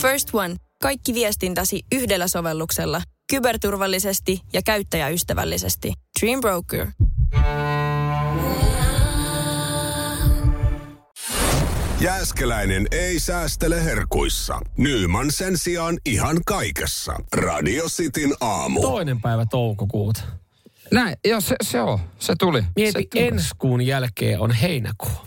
First One. Kaikki viestintäsi yhdellä sovelluksella. Kyberturvallisesti ja käyttäjäystävällisesti. Dream Broker. Jääskeläinen ei säästele herkuissa. Nyman sen sijaan ihan kaikessa. Radio Cityn aamu. Toinen päivä toukokuuta. Näin, joo, se, se on. Se tuli. Mieti, se tuli. ensi kuun jälkeen on heinäkuu.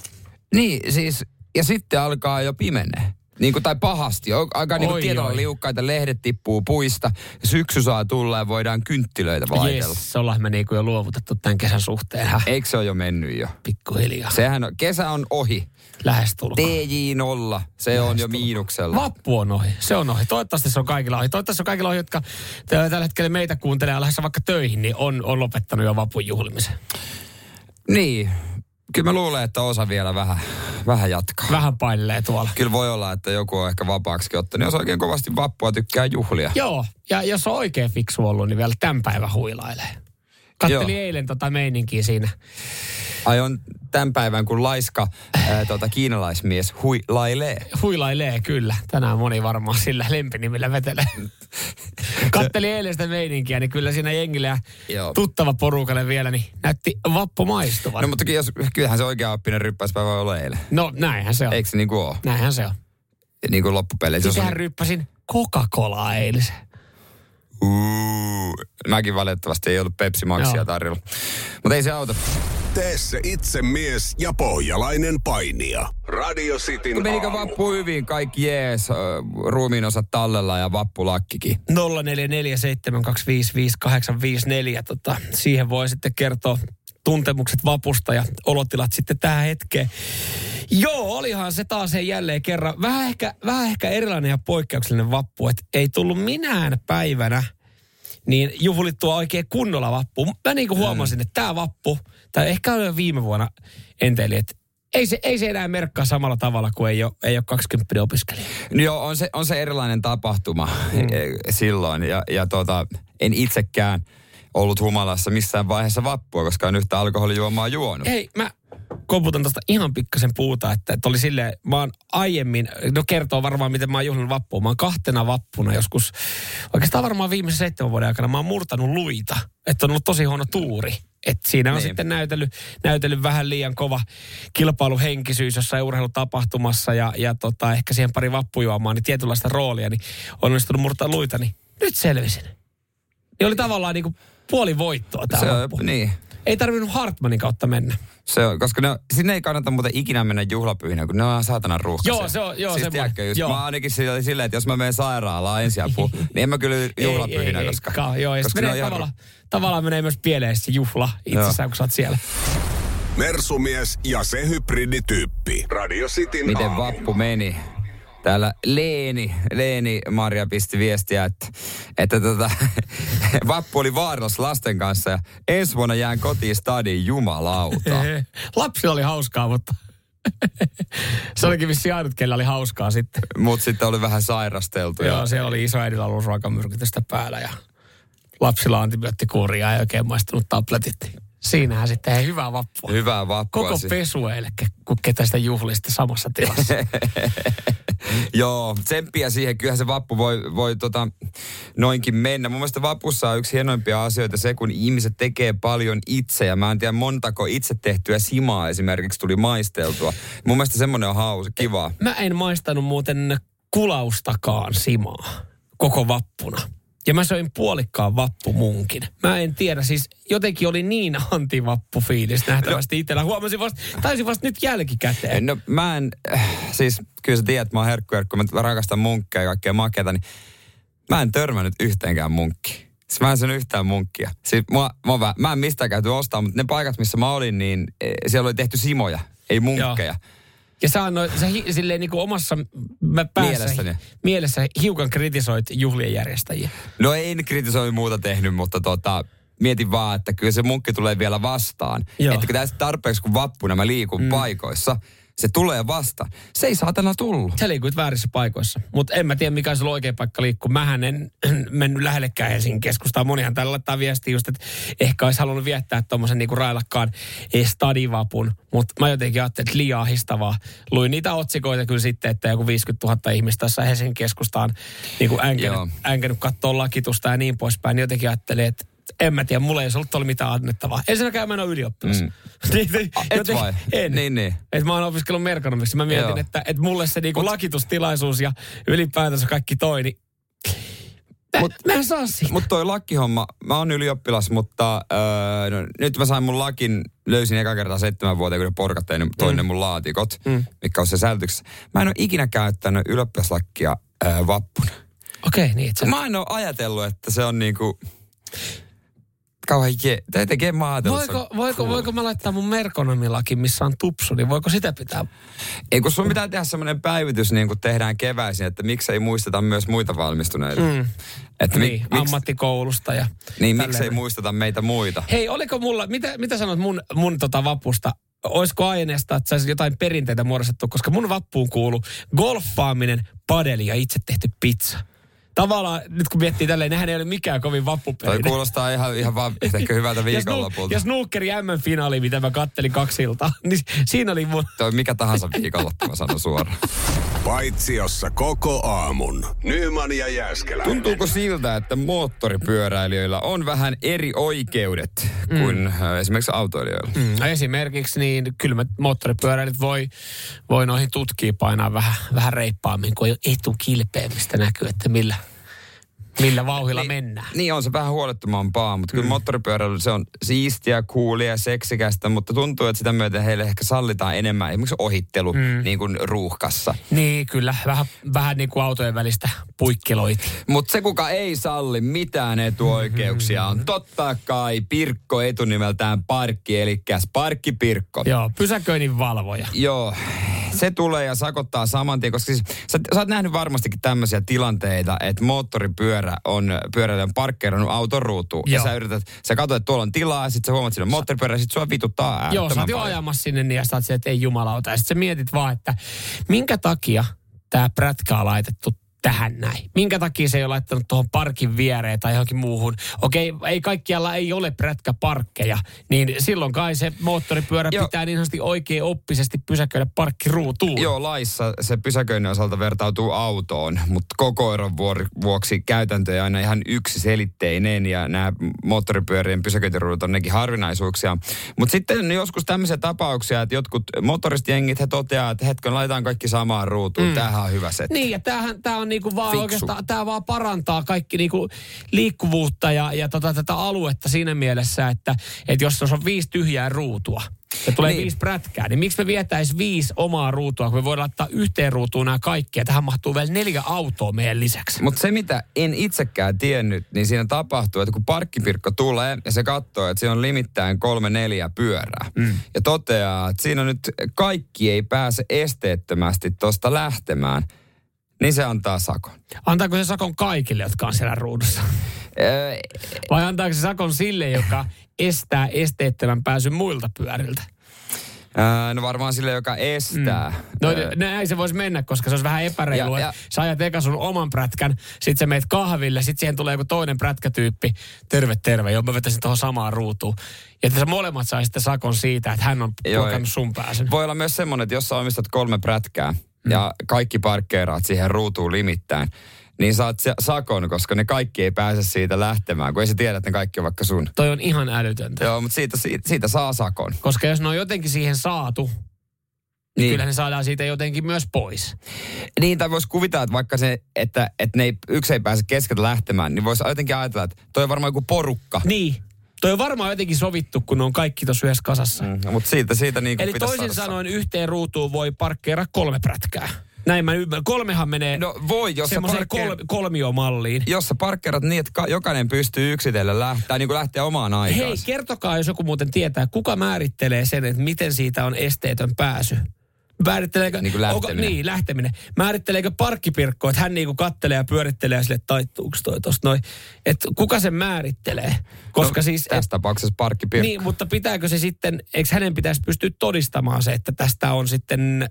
Niin, siis, ja sitten alkaa jo pimenee. Niin kuin, tai pahasti. On Alkaa niin kuin tietoa liukkaita, lehdet tippuu puista. Syksy saa tulla ja voidaan kynttilöitä laitella. Jes, ollaan me niinku jo luovutettu tämän kesän suhteen. Eikö se ole jo mennyt jo? pikkuhiljaa. Sehän on, kesä on ohi. Lähestulkoon. TJ0, se on jo miinuksella. Vappu on ohi. Se on ohi. Toivottavasti se on kaikilla ohi. Toivottavasti se on kaikilla ohi, jotka tä- tällä hetkellä meitä kuuntelee lähdössä vaikka töihin, niin on, on lopettanut jo vapun juhlimisen. Niin. Kyllä mä luulen, että osa vielä vähän, vähän jatkaa. Vähän painelee tuolla. Kyllä voi olla, että joku on ehkä vapaaksi ottanut. Jos oikein kovasti vappua tykkää juhlia. Joo, ja jos on oikein fiksu ollut, niin vielä tämän päivän huilailee. Kattelin Joo. eilen tota meininkiä siinä. Ai on tämän päivän, kun laiska ää, tota, kiinalaismies huilailee. Huilailee kyllä. Tänään moni varmaan sillä lempinimillä vetelee. Kattelin eilen sitä meininkiä, niin kyllä siinä jengille ja Joo. tuttava porukalle vielä, niin näytti vappu maistuvan. No mutta jos, kyllähän se oikea oppinen ryppäispäivä oli eilen. no näinhän se on. Eikö se niin kuin ole? Näinhän se on. Niin kuin loppupeleissä. Sitähän on, ryppäsin Coca-Colaa eilisen. uu, mäkin valitettavasti ei ollut Pepsi Maxia tarjolla. Mutta ei se auta. Tee se itse mies ja pohjalainen painija. Radio Cityn Menikö aamu. vappu hyvin? Kaikki jees. ö, Ruumiin osat tallella ja vappulakkikin. 0447255854. Tota, siihen voi sitten kertoa tuntemukset vapusta ja olotilat sitten tähän hetkeen. Joo, olihan se taas ei jälleen kerran. Vähän ehkä, vähän ehkä erilainen ja poikkeuksellinen vappu, että ei tullut minään päivänä niin juhlittua oikein kunnolla vappu. Mä niin kuin huomasin, että tämä vappu, tai ehkä oli jo viime vuonna enteili, että ei se, ei se enää merkkaa samalla tavalla kuin ei ole, ei ole 20 opiskelija. No Joo, on se, on se erilainen tapahtuma mm. silloin. Ja, ja tota, en itsekään ollut humalassa missään vaiheessa vappua, koska en yhtä alkoholijuomaa juonut. Hei, mä koputan tuosta ihan pikkasen puuta, että, että oli silleen, mä oon aiemmin, no kertoo varmaan miten mä oon juhlinut vappua. Mä oon kahtena vappuna joskus, oikeastaan varmaan viimeisen seitsemän vuoden aikana mä oon murtanut luita. Että on ollut tosi huono tuuri. Että siinä on Niin. sitten näytellyt, näytellyt vähän liian kova kilpailuhenkisyys jossain urheilutapahtumassa ja, ja tota, ehkä siihen pari vappujuomaan, niin tietynlaista roolia, niin on onnistunut murtaa luita, niin nyt selvisin. Niin oli tavallaan niin kuin puoli voittoa tämä Se vappu. niin. Ei tarvinnut Hartmanin kautta mennä. Se on, koska ne, sinne ei kannata muuten ikinä mennä juhlapyhinä, kun ne on saatanan ruuhkaisia. Joo, se on- joo, siis tiedätkö, just, Joo. mä ainakin silleen, että jos mä menen sairaalaan ensiapuun, niin en mä kyllä juhlapyhinä, ei, koska, Ei, ka, joo, koska menee ne on ihan tavallaan, tavallaan menee myös pieleen se juhla itsessään, kun sä oot siellä. Mersumies ja se hybridityyppi. Radio Cityn miten aamu. vappu meni. Täällä Leeni, Leeni Maria pisti viestiä, että, että tota, vappu oli vaarallis lasten kanssa ja ensi vuonna jään kotiin stadiin jumalauta. Lapsilla oli hauskaa, mutta se olikin vissi ainut, kellä oli hauskaa sitten. Mutta sitten oli vähän sairasteltu. Joo, Ja, se oli iso äidillä ollut ruokamyrkytystä päällä ja lapsilla antibioottikuuria ja oikein maistunut tabletit. Siinähän sitten hei, hyvää vappua. hyvää vappua. Koko si- pesu eilen, kun ketä sitä juhlista samassa tilassa. Joo, tsemppiä siihen. Kyllähän se vappu voi, voi tota, noinkin mennä. Mun mielestä vapussa on yksi hienoimpia asioita se, kun ihmiset tekee paljon itse. Ja mä en tiedä montako itse tehtyä simaa esimerkiksi tuli maisteltua. Mun mielestä semmoinen on hauska, kivaa. Mä en maistanut muuten kulaustakaan simaa koko vappuna. Ja mä söin puolikkaan vappumunkin. Mä en tiedä, siis jotenkin oli niin antivappufiilis nähtävästi itsellä. Huomasin vasta, taisin vasta nyt jälkikäteen. No mä en, äh, siis kyllä sä tiedät, mä oon herkkuherkku, mä rakastan munkkeja ja kaikkea makeata, niin mä en törmännyt yhteenkään munkkiin. Siis mä en sen yhtään munkkia. Siis mua, mua, vähän- mä en mistään käyty ostaa, mutta ne paikat, missä mä olin, niin eh, siellä oli tehty simoja, ei munkkeja. Ja sä, annoit, sä hi, silleen niin kuin omassa mä päässä, Mielessäni. mielessä hiukan kritisoit juhlien järjestäjiä. No en kritisoi muuta tehnyt, mutta tota, mietin vaan, että kyllä se munkki tulee vielä vastaan. Joo. Että kun tässä tarpeeksi kun vappuna mä liikun mm. paikoissa, se tulee vasta. Se ei saatana tullut. Sä liikuit väärissä paikoissa. Mutta en mä tiedä, mikä on sulla oikea paikka liikkua. Mähän en mennyt lähellekään Helsingin keskustaan. Monihan tällä laittaa viestiä just, että ehkä olisi halunnut viettää tuommoisen niinku railakkaan stadivapun. Mutta mä jotenkin ajattelin, että liian ahistavaa. Luin niitä otsikoita kyllä sitten, että joku 50 000 ihmistä tässä Helsingin keskustaan niin änkenyt, änkenyt katsoa lakitusta ja niin poispäin. Niin jotenkin ajattelin, että en mä tiedä, mulla ei ollut ollut mitään annettavaa. Ensinnäkään mä en ole ylioppilas. Mm. Et vai? En. Niin, niin. Et mä oon opiskellut merkonomiksi. Mä mietin, että, että mulle se niinku Mut... lakitustilaisuus ja ylipäätänsä kaikki toi, niin Mut, mä en saa siitä. Mutta toi lakihomma, mä oon ylioppilas, mutta öö, no, nyt mä sain mun lakin, löysin eka kertaa seitsemän vuoteen, kun ne porkat tein toinen mm. mun laatikot, mm. mikä on se säilytyksessä. Mä en ole ikinä käyttänyt ylioppilaslakkia öö, vappuna. Okei, okay, niin. Itse. Mä en ole ajatellut, että se on niinku kauhean je, tai tekee Voiko, voiko, voiko mä laittaa mun merkonomilakin, missä on tupsu, niin voiko sitä pitää? Ei, kun sun pitää tehdä semmoinen päivitys, niin kuin tehdään keväisin, että miksei muisteta myös muita valmistuneita. Mm. Että niin, mi, miks, ammattikoulusta ja... Niin, miksei muisteta meitä muita. Hei, oliko mulla, mitä, mitä sanot mun, mun tota vapusta? Olisiko aineesta, että saisi jotain perinteitä muodostettu, koska mun vappuun kuuluu golfaaminen, padeli ja itse tehty pizza tavallaan, nyt kun miettii tälleen, nehän ei ole mikään kovin vappuperinne. Toi kuulostaa ihan, ihan vaan ehkä hyvältä viikonlopulta. Ja snookeri M-finaali, mitä mä kattelin kaksi iltaa, niin siinä oli mun... Toi mikä tahansa viikonloppu, mä sanon suoraan. Paitsiossa koko aamun. Nyman ja Jääskeläinen. Tuntuuko siltä, että moottoripyöräilijöillä on vähän eri oikeudet mm. kuin äh, esimerkiksi autoilijoilla? Mm. No esimerkiksi niin kyllä moottoripyöräilijät voi, voi noihin tutkiin painaa vähän, vähän reippaammin, kun etukilpeä, mistä näkyy, että millä, millä vauhilla niin, mennään. Niin on se vähän huolettomampaa, mutta kyllä mm. moottoripyöräily se on siistiä, kuulia, seksikästä, mutta tuntuu, että sitä myöten heille ehkä sallitaan enemmän esimerkiksi ohittelu mm. niin kuin ruuhkassa. Niin kyllä, vähän, vähän niin kuin autojen välistä puikkeloit. Mutta se kuka ei salli mitään etuoikeuksia on totta kai Pirkko etunimeltään Parkki, eli Parkki Pirkko. Joo, pysäköinnin valvoja. Joo, se tulee ja sakottaa saman tien, koska siis sä, sä oot nähnyt varmastikin tämmöisiä tilanteita, että moottoripyörä on pyöräilijän parkkeerannut auton ruutuun. Ja sä yrität, sä katsot, että tuolla on tilaa, ja sit sä huomaat, että moottoripyörä, ja sit sua vituttaa Joo, sä oot jo ajamassa sinne niin ja sä oot että ei jumalauta. Ja sit sä mietit vaan, että minkä takia tämä prätkä on laitettu tähän näin. Minkä takia se ei ole laittanut tuohon parkin viereen tai johonkin muuhun? Okei, ei kaikkialla ei ole prätkäparkkeja, niin silloin kai se moottoripyörä Joo. pitää niin sanotusti oikein oppisesti pysäköidä parkkiruutuun. Joo, laissa se pysäköinnin osalta vertautuu autoon, mutta koko eron vuoksi käytäntö ei aina ihan yksiselitteinen ja nämä moottoripyörien pysäköintiruudut on nekin harvinaisuuksia. Mutta sitten joskus tämmöisiä tapauksia, että jotkut motoristijengit he toteaa, että hetken laitetaan kaikki samaan ruutuun, mm. tämähän on hyvä setti. Niin ja tämähän, tämä on niinku vaan Fiksu. oikeastaan, tämä vaan parantaa kaikki niinku liikkuvuutta ja, ja tota, tätä aluetta siinä mielessä, että, että jos on viisi tyhjää ruutua, ja tulee niin. viisi prätkää, niin miksi me vietäisi viisi omaa ruutua, kun me voidaan laittaa yhteen ruutuun nämä kaikki, ja tähän mahtuu vielä neljä autoa meidän lisäksi. Mutta se, mitä en itsekään tiennyt, niin siinä tapahtuu, että kun parkkipirkko tulee, ja se katsoo, että siinä on limittäin kolme neljä pyörää, mm. ja toteaa, että siinä nyt kaikki ei pääse esteettömästi tuosta lähtemään, niin se antaa sakon. Antaako se sakon kaikille, jotka on siellä ruudussa? Vai antaako se sakon sille, joka estää esteettömän pääsyn muilta pyöriltä? no varmaan sille, joka estää. Mm. No näin se voisi mennä, koska se olisi vähän epäreilua. Ja, ja, sä ajat eka sun oman prätkän, sit sä meet kahville, sit siihen tulee joku toinen prätkätyyppi. Terve, terve, joo mä vetäisin tuohon samaan ruutuun. Ja että sä molemmat saisitte sakon siitä, että hän on blokannut sun pääsyn. Voi olla myös semmoinen, että jos sä omistat kolme prätkää, ja kaikki parkkeeraat siihen ruutuun limittäin, niin saat sakon, koska ne kaikki ei pääse siitä lähtemään, kun ei se tiedä, että ne kaikki on vaikka sun. Toi on ihan älytöntä. Joo, mutta siitä, siitä, siitä saa sakon. Koska jos ne on jotenkin siihen saatu, niin, niin. kyllä ne saadaan siitä jotenkin myös pois. Niin, tai voisi kuvitella, että vaikka se, että, että ne ei, yksi ei pääse keskeltä lähtemään, niin voisi jotenkin ajatella, että toi on varmaan joku porukka. Niin. Toi on varmaan jotenkin sovittu, kun ne on kaikki tuossa yhdessä kasassa. Mm, mutta siitä, siitä niin Eli toisin sanoen yhteen ruutuun voi parkkeera kolme prätkää. Näin mä ymmärrän. Kolmehan menee no, voi, jos semmoiseen parkkeer... kol- kolmiomalliin. Jos sä parkkeerat niin, että ka- jokainen pystyy yksitellen lähteä, niin kuin lähteä omaan aikaan. Hei, kertokaa, jos joku muuten tietää, kuka määrittelee sen, että miten siitä on esteetön pääsy. Määritteleekö, Niin kuin onko, lähteminen. niin, lähteminen. Määritteleekö parkkipirkko, että hän niinku kattelee ja pyörittelee ja sille taittuuko toi tosta noin. Että kuka sen määrittelee? Koska no, siis... Tässä tapauksessa parkkipirkko. Niin, mutta pitääkö se sitten, eikö hänen pitäisi pystyä todistamaan se, että tästä on sitten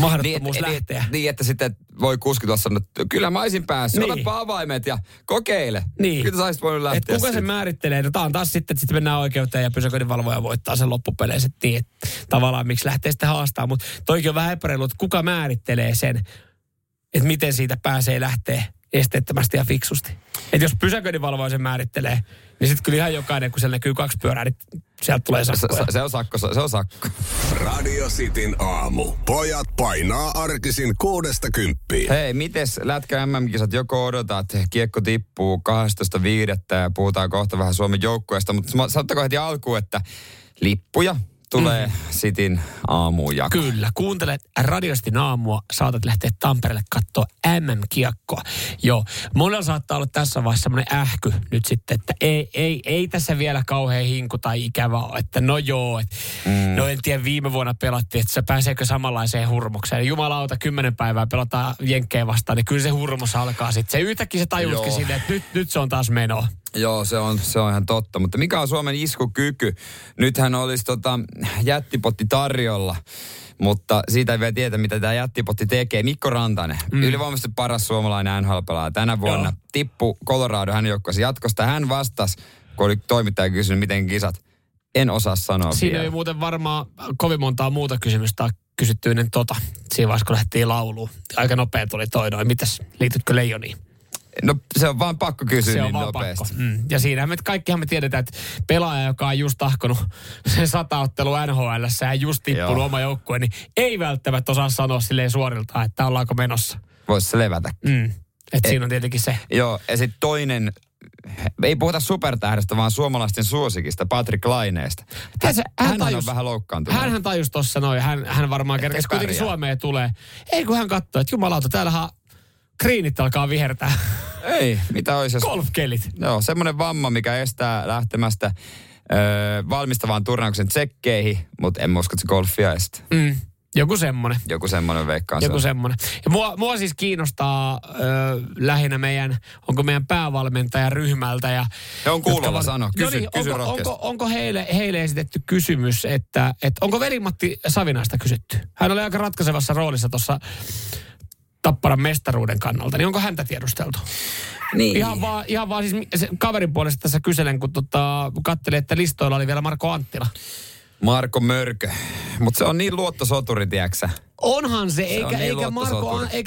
mahdottomuus niin, lähteä? Niin, niin, että sitten voi kuski tuossa sanoa, että kyllä mä olisin päässyt, Niin. otapa avaimet ja kokeile. Niin. Kyllä sä olisit voinut Et lähteä kuka se siitä. määrittelee? No tää on taas sitten, että sitten mennään oikeuteen ja pysäköinninvalvoja voittaa sen loppupeleissä niin, että tavallaan miksi lähtee sitten haastaa. Mutta toikin on vähän epäreilu, että kuka määrittelee sen, että miten siitä pääsee lähteä esteettömästi ja fiksusti. Että jos pysäköinninvalvoja sen määrittelee, niin sitten kyllä ihan jokainen, kun siellä näkyy kaksi pyörää, niin sieltä tulee Se, sakkoja. se, se, on sakko, se on sakko. Radio Cityn aamu. Pojat painaa arkisin kuudesta kymppiin. Hei, mites lätkä MM-kisat? Joko odotat, kiekko tippuu 12.5. ja puhutaan kohta vähän Suomen joukkueesta, mutta sanottakoon heti alkuun, että lippuja tulee mm. Sitin aamuun jakoon. Kyllä, kuuntelet radiosti aamua, saatat lähteä Tampereelle katsoa MM-kiekkoa. Joo, monella saattaa olla tässä vaiheessa semmoinen ähky nyt sitten, että ei, ei, ei tässä vielä kauhean hinku tai ikävä ole, että no joo, että mm. no en tiedä, viime vuonna pelattiin, että se pääseekö samanlaiseen hurmokseen. Jumalauta, kymmenen päivää pelataan jenkkejä vastaan, niin kyllä se hurmos alkaa sitten. Se yhtäkkiä se tajuskin sinne, että nyt, nyt se on taas menoa. Joo, se on, se on ihan totta. Mutta mikä on Suomen iskukyky? Nythän olisi tota, jättipotti tarjolla, mutta siitä ei vielä tiedä, mitä tämä jättipotti tekee. Mikko Rantanen, mm. ylivoimaisesti paras suomalainen nhl tänä vuonna. Joo. Tippu Colorado hän joukkosi jatkosta. Hän vastasi, kun oli toimittaja kysynyt, miten kisat. En osaa sanoa Siinä vielä. ei muuten varmaan kovin montaa muuta kysymystä kysytty ennen tota. Siinä vaiheessa, kun lähdettiin lauluun. Aika nopea tuli toi noin. Mitäs, liitytkö Leijoniin? No se on vaan pakko kysyä Se on niin vaan nopeasti. pakko. Mm. Ja siinähän me kaikkihan me tiedetään, että pelaaja, joka on just tahkonut sen sata ottelua NHL ja just tippunut Joo. oma joukkue, niin ei välttämättä osaa sanoa silleen suoriltaan, että ollaanko menossa. Voisi se levätä. Mm. Et siinä on tietenkin se. Joo, ja sitten toinen, ei puhuta supertähdestä, vaan suomalaisten suosikista, Patrick Laineesta. Hän, hän hän on tajus- vähän loukkaantunut. Hän tajusi tuossa noin, hän, hän varmaan kerkesi kuitenkin. Suomeen tulee. Ei kun hän katsoi, että jumalauta, täällähän kriinit alkaa vihertää. Ei, mitä olisi jos... Golfkelit. Joo, semmoinen vamma, mikä estää lähtemästä öö, valmistavaan turnauksen tsekkeihin, mutta en usko, että se golfia estää. Mm. Joku semmonen. Joku semmoinen veikkaan. Joku se semmoinen. Ja mua, mua siis kiinnostaa ö, lähinnä meidän, onko meidän päävalmentaja ryhmältä. Ja, He on kuulolla, jotka sano. No Kysy- niin, kysy onko, rohkeasti. onko, onko heille, heille esitetty kysymys, että, että onko veli-Matti Savinaista kysytty? Hän oli aika ratkaisevassa roolissa tuossa Tapparan mestaruuden kannalta, niin onko häntä tiedusteltu? Niin. Ihan vaan, ihan vaan siis se, kaverin puolesta tässä kyselen, kun tota, katselin, että listoilla oli vielä Marko Anttila. Marko Mörkö. Mutta se on niin luottosoturi, tiedäksä. Onhan se, Se eikä, on niin eikä Marko, luottosoturi.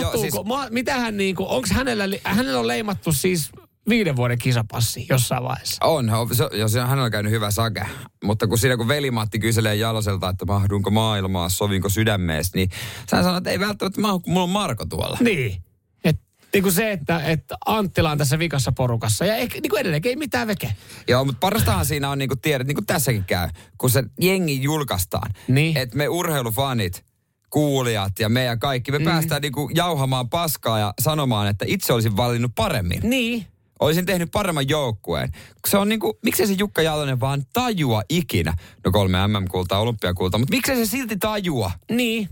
joo, siis- ma, mitä hän niinku, onko hänellä, hänellä on leimattu siis viiden vuoden kisapassi jossain vaiheessa? On, on se, hän on käynyt hyvä sake. Mutta kun siinä kun veli-Matti kyselee Jaloselta, että mahdunko maailmaa, sovinko sydämeestä, niin hän sanoo, että ei välttämättä mahdu, kun mulla on Marko tuolla. Niin. Et, niinku se, että, että Anttila on tässä vikassa porukassa ja ei, niinku edelleenkin ei mitään veke. Joo, mutta parastahan siinä on, niin kuin tiedät, niin kuin tässäkin käy, kun se jengi julkaistaan. Niin. Että me urheilufanit, kuulijat ja me ja kaikki, me mm. päästään niin kuin jauhamaan paskaa ja sanomaan, että itse olisin valinnut paremmin. Niin. Olisin tehnyt paremman joukkueen. Se on niin kuin, miksei se Jukka Jalonen vaan tajua ikinä? No kolme MM-kultaa, olympiakultaa, mutta miksei se silti tajua? Niin.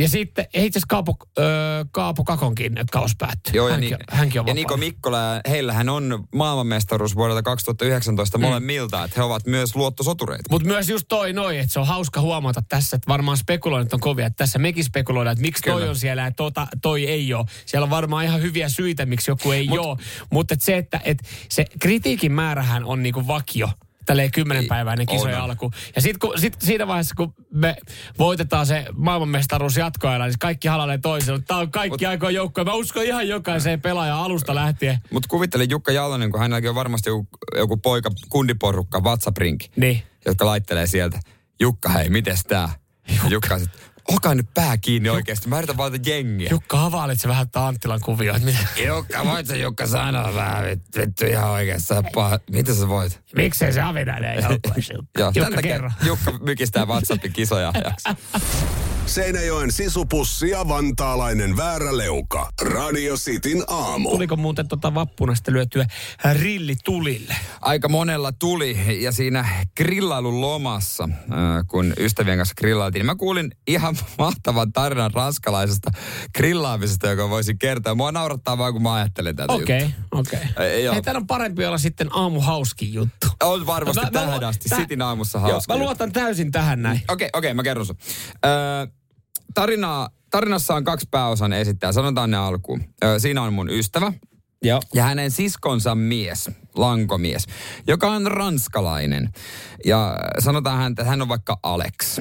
Ja sitten itse asiassa Kaapo, öö, Kaapo Kakonkin, kaus päättyi. Joo, ja, hänkin, ni- hänkin on ja. Niko Mikkola, heillähän on maailmanmestaruus vuodelta 2019 mm. molemmilta, että he ovat myös luottosotureita. Mutta myös just toi noin, että se on hauska huomata tässä, että varmaan spekuloinnit on kovia. Että tässä mekin spekuloidaan, että miksi toi Kyllä. on siellä ja tota, toi ei ole. Siellä on varmaan ihan hyviä syitä, miksi joku ei Mut- ole. Mutta et se, että et se kritiikin määrähän on niinku vakio. Tälleen kymmenen ennen kisojen on. alku. Ja sitten sit siinä vaiheessa, kun me voitetaan se maailmanmestaruus jatkoajalla, niin kaikki halalee toiselle. Tämä on kaikki Mut- aikojen joukkoja. Mä uskon ihan jokaiseen pelaajan alusta lähtien. Mutta kuvittele Jukka Jalonen, kun hänelläkin on varmasti joku, joku poika, kundiporukka, WhatsApp-rinki, Niin. jotka laittelee sieltä, Jukka hei, mites tää? Jukka, Jukka sit, olkaa nyt pää kiinni oikeasti, mä yritän valita jengiä. Jukka, havailit se vähän Anttilan mitä, Jukka, voit sä Jukka sanoa vähän, vittu, ihan oikeassa. Mitä sä voit? miksei se Avinainen joukkueessa? Joo, Jukka, kerro. Jukka mykistää WhatsAppin kisoja. Seinäjoen sisupussi ja vantaalainen vääräleuka. Radio Cityn aamu. Tuliko muuten tota vappuna sitten lyötyä rilli tulille? Aika monella tuli ja siinä grillailun lomassa, äh, kun ystävien kanssa grillailtiin, niin mä kuulin ihan mahtavan tarinan ranskalaisesta grillaamisesta, joka voisi kertoa. Mua naurattaa vaan, kun mä ajattelen tätä Okei, juttua. okei. Ei, joo. Hei, täällä on parempi olla sitten aamu hauskin juttu. On varmasti Mä- mä tähän luo- asti. tää- Sitin aamussa Joo, hauska. mä juttu. luotan täysin tähän näin. Okei, okei, mä kerron sun. Öö, tarinaa, tarinassa on kaksi pääosan esittäjää. Sanotaan ne alkuun. Öö, siinä on mun ystävä Joo. ja hänen siskonsa mies, lankomies, joka on ranskalainen. Ja sanotaan häntä, että hän on vaikka Alex.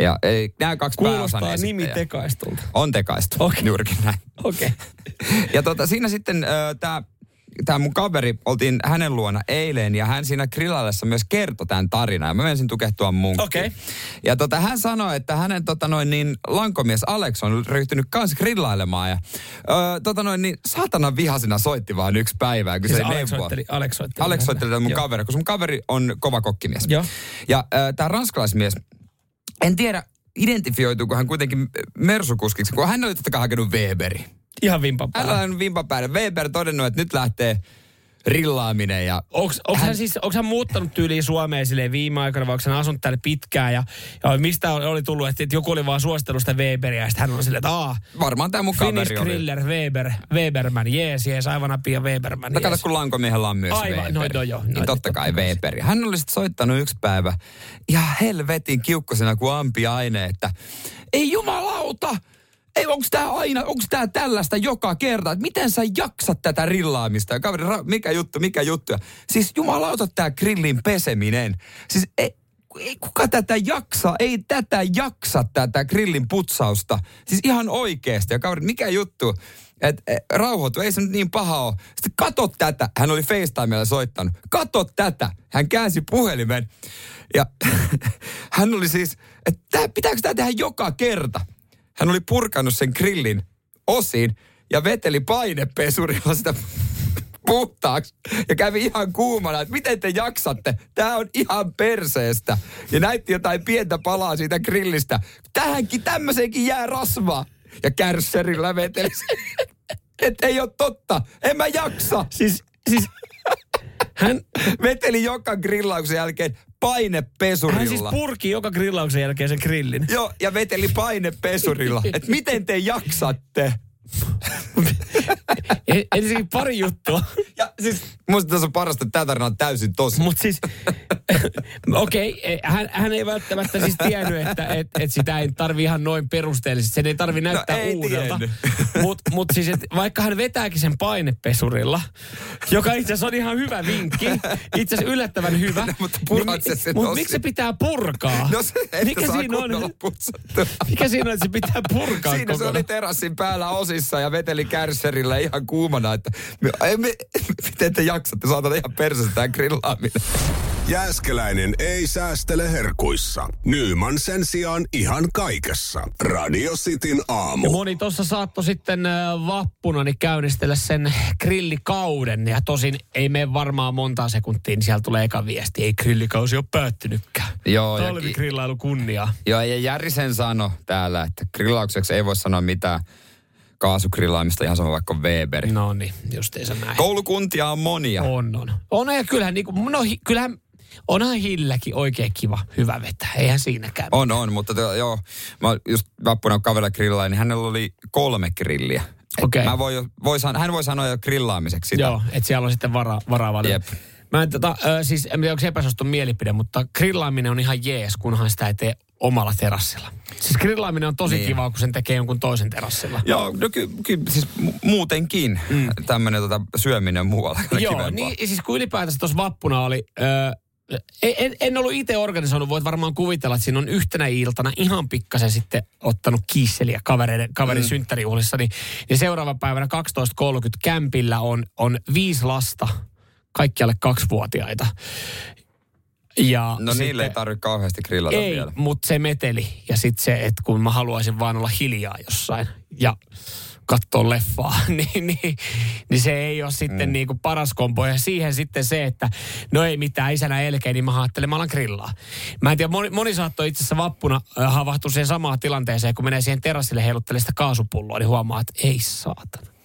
Ja ei, nämä kaksi pääosan Kuulostaa nimi esittäjää. tekaistulta. On tekaistu, Okei. juurikin näin. Okei. Ja tota, siinä sitten tämä tämä mun kaveri, oltiin hänen luona eilen ja hän siinä grillaillessa myös kertoi tämän tarinan ja mä menisin tukehtua munkkiin. Okei. Ja tota, hän sanoi, että hänen tota noin, niin, lankomies Alex on ryhtynyt kans grillailemaan ja ö, tota noin, niin, saatana vihasena soitti vaan yksi päivä, kun Siis se Alex neuvoa. soitteli, Alex soitteli. Alex soitteli mun Joo. kaveri, koska mun kaveri on kova kokkimies. Joo. Ja äh, tämä ranskalaismies, en tiedä, identifioituuko hän kuitenkin mersukuskiksi, kun hän oli totta kai hakenut Weberi. Ihan vimpan Hän päällä. on vimpan päälle. Weber todennut, että nyt lähtee rillaaminen ja Onks, onks hän, Hän- siis, onks hän muuttanut tyyliin Suomeen silleen viime aikoina, vai onko hän asunut täällä pitkään? Ja, ja mistä oli, oli tullut, että, että joku oli vaan suositellut sitä Weberia, ja sitten hän on silleen, että aah, varmaan tämä mun Finnish oli. Griller, Weber, Weberman, jees, jees, aivan apia Weberman, No kato, kun lankomiehellä on myös Aivan, Weber. no, no joo, no, niin totta totta kai. Weber. Hän oli sitten soittanut yksi päivä ja helvetin kiukkosena kuin ampiaine, että ei jumalauta, ei, onko tämä aina, onko tämä tällaista joka kerta, että miten sä jaksat tätä rillaamista? Ja kaveri, ra- mikä juttu, mikä juttu? Ja Siis jumalauta tämä grillin peseminen. Siis ei, ei kuka tätä jaksa, ei tätä jaksa tätä grillin putsausta. Siis ihan oikeasti. Ja kaveri, mikä juttu? Et, et, rauhoitu, ei se nyt niin paha ole. Sitten kato tätä. Hän oli FaceTimella soittanut. Kato tätä. Hän käänsi puhelimen. Ja hän oli siis, että pitääkö tämä tehdä joka kerta? Hän oli purkanut sen grillin osiin ja veteli painepesurilla sitä puhtaaksi ja kävi ihan kuumana, että miten te jaksatte? Tämä on ihan perseestä. Ja näytti jotain pientä palaa siitä grillistä. Tähänkin, tämmöiseenkin jää rasvaa. Ja kärsserillä veteli. Että ei ole totta. En mä jaksa. Siis, siis hän, Veteli joka grillauksen jälkeen painepesurilla. hän siis purki joka grillauksen jälkeen sen grillin. Joo, ja veteli painepesurilla. Että miten te jaksatte? En- Ensinnäkin pari juttua. Ja siis musta tässä on parasta, että tämä tarina on täysin tosi. Mutta siis, okei, okay, hän, hän ei välttämättä siis tiennyt, että et, et sitä ei tarvi ihan noin perusteellisesti. Sen ei tarvi näyttää No ei uudelta. Mutta mut siis, et vaikka hän vetääkin sen painepesurilla, joka itse asiassa on ihan hyvä vinkki, itse asiassa yllättävän hyvä. No, mutta se sen mut miksi se pitää purkaa? No se, mikä siinä on? Mikä siinä on, että se pitää purkaa Siinä se kokonaan? oli terassin päällä osissa ja veteli kärsserillä ihan kuumana, että me, me, miten te jaksatte, saatan ihan persestä tämä grillaaminen. Jääskeläinen ei säästele herkuissa. Nyman sen sijaan ihan kaikessa. Radio Cityn Ja aamu. moni tuossa saattoi sitten äh, vappuna niin käynnistellä sen grillikauden. Ja tosin ei mene varmaan montaa sekuntia, niin sieltä tulee eka viesti. Ei grillikausi ole päättynytkään. Joo, ja- Talvigrillailu kunniaa. Joo, ja Jari sen sanoi täällä, että grillaukseksi ei voi sanoa mitään kaasugrillaamista, ihan sama vaikka Weber. No niin, justiinsa näin. Koulukuntia on monia. On, on. On, ja kyllähän, niin kuin, no, hi, kyllähän onhan Hilläkin oikein kiva, hyvä vetää. Eihän siinäkään. On, on, mutta te, joo, mä just vappuna kaverilla grillain, niin hänellä oli kolme grilliä. Okei. Mä voi, voi hän voi sanoa jo grillaamiseksi sitä. Joo, että siellä on sitten vara, varaa valita. Jep. Mä en, tota, ö, siis, en tiedä, onko se epäsuostun mielipide, mutta grillaaminen on ihan jees, kunhan sitä ei tee omalla terassilla. Siis grillaaminen on tosi Niin. kiva, kun sen tekee jonkun toisen terassilla. Joo, no ky, ky, siis mu- muutenkin mm. tämmöinen tota, syöminen muualla. on Joo, kivempaa. niin siis kun ylipäätänsä tuossa vappuna oli... Ö, en, en ollut itse organisoinut, voit varmaan kuvitella, että siinä on yhtenä iltana ihan pikkasen sitten ottanut kiisseliä kavereiden, kaverin mm. synttärijuhlissa, niin, niin seuraava päivänä 12.30 kämpillä on, on viisi lasta, kaikki alle kaksivuotiaita. Ja No niille ei tarvitse kauheasti grillata ei, vielä. mutta se meteli ja sitten se, että kun mä haluaisin vaan olla hiljaa jossain ja katsoa leffaa, niin, niin, niin se ei ole sitten mm. niin kuin paras kompo. Ja siihen sitten se, että no ei mitään, isänä elkeä, niin mä ajattelen, mä alan grillaa. Mä en tiedä, moni, moni saattoi itse asiassa vappuna havahtua siihen samaan tilanteeseen, kun menee siihen terassille heiluttelemaan sitä kaasupulloa, niin huomaa, että ei saatana.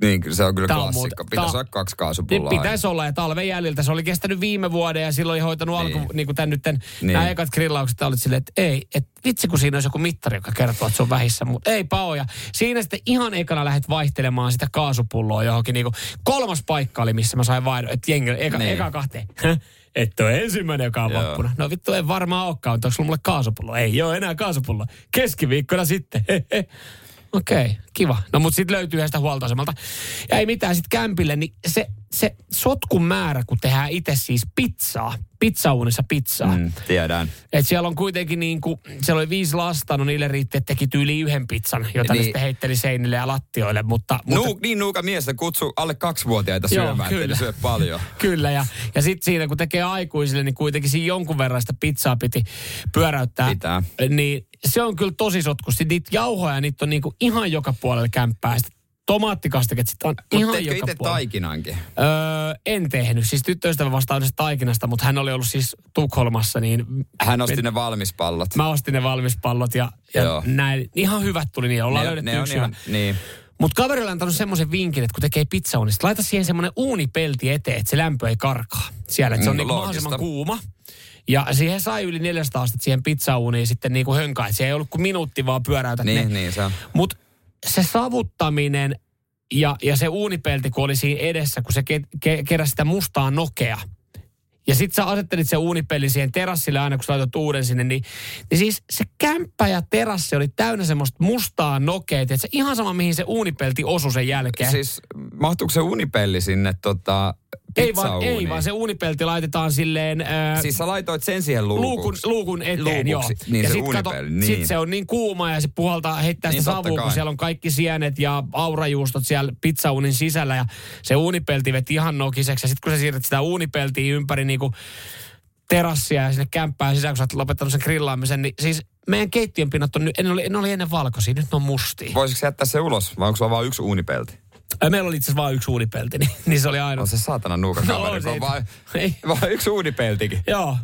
Niin, kyllä se on kyllä on klassikko. Pitäisi tää- olla kaksi kaasupulloa. pitäisi olla, ja talven jäljiltä se oli kestänyt viime vuoden ja silloin oli hoitanut Niin. alku, niin kuin tämän nyt, Niin. nämä ekat grillaukset olit silleen, että ei, että vitsi kun siinä olisi joku mittari, joka kertoo, että se on vähissä, mutta ei pao. Ja siinä sitten ihan ekana lähdet vaihtelemaan sitä kaasupulloa johonkin, niin kuin kolmas paikka oli, missä mä sain vaihdon, että jengi, eka, Niin. eka kahteen. Että on ensimmäinen, joka on Joo. vappuna. No vittu, ei varmaan olekaan, onko sulla mulle kaasupullo? Ei ole enää kaasupullo. Keskiviikkona sitten. Okei, okay, kiva. No mutta sitten löytyy yhdestä huoltoasemalta. Ja ei mitään, sitten kämpille, niin se, se sotkun määrä, kun tehdään itse siis pizzaa, pizzauunissa pizzaa. Mm. Tiedän. Et siellä on kuitenkin niin kuin, siellä oli viisi lasta, no niille riitti, että teki tyyli yhden pizzan, jota niin. ne sitten heitteli seinille ja lattioille. Mutta, mutta Nu, niin nuuka mies, että kutsuu alle kaksivuotiaita Joo, syömään, ettei kyllä. syö paljon. Kyllä, ja, ja sitten siinä kun tekee aikuisille, niin kuitenkin siinä jonkun verran sitä pizzaa piti pyöräyttää. Pitää. Niin se on kyllä tosi sotkusti. Niitä jauhoja, niitä on niinku ihan joka puolella kämppää. Sitten tomaattikasteket, sitä on ihan teetkö joka itse puolella. taikinankin? Öö, en tehnyt. Siis tyttöystävä vastaan tästä taikinasta, mutta hän oli ollut siis Tukholmassa, niin Hän osti Men- ne valmispallot. mä ostin ne valmispallot ja, ja Joo. näin. Ihan hyvät tuli niin. Ollaan ne, löydetty ne on yksi ihan, niin. Mutta kaverille on antanut semmoisen vinkin, että kun tekee pizzaunista, laita siihen semmoinen uunipelti eteen, että se lämpö ei karkaa siellä. Että se on Mm, niinku loogista. mahdollisimman kuuma. Ja siihen sai yli 400 astetta siihen pizzauuniin sitten niinku hönkaa. Että se ei ollut kuin minuutti vaan pyöräytät Niin, ne. niin se on. Mutta se savuttaminen ja, ja se uunipelti, kun oli siinä edessä, kun se ke, ke, keräsi sitä mustaa nokea. Ja sit sä asettelit sen uunipellin siihen terassille aina, kun sä laitat uuden sinne, niin, niin siis se kämppä ja terassi oli täynnä semmoista mustaa nokea. Että se ihan sama, mihin se uunipelti osui sen jälkeen. Siis mahtuuko se unipelli sinne tota, ei, vaan, ei vaan, se uunipelti laitetaan silleen... Ää, Siis sä laitoit sen siihen Luukun, luukun eteen, Luukuksi. joo. Niin ja se sit kato, niin. sit se on niin kuuma ja se puhaltaa, heittää Niin, sitä savua, kun siellä on kaikki sienet ja aurajuustot siellä pizzauunin sisällä ja se uunipelti veti ihan nokiseksi. Ja sitten kun sä siirrät sitä uunipeltiä ympäri niinku terassia ja sinne kämppään sisään, kun sä oot lopettanut sen grillaamisen, niin siis meidän keittiön pinnat on nyt, en oli, en oli ennen valkoisia, nyt ne on mustia. Voisiko jättää se ulos, vai onko sulla vain yksi uunipelti? Meillä oli itse asiassa vain yksi uunipelti, niin, niin se oli ainoa. On se saatana nuukan No, kaveri, on vaan, ei. vaan yksi uunipeltikin. Joo.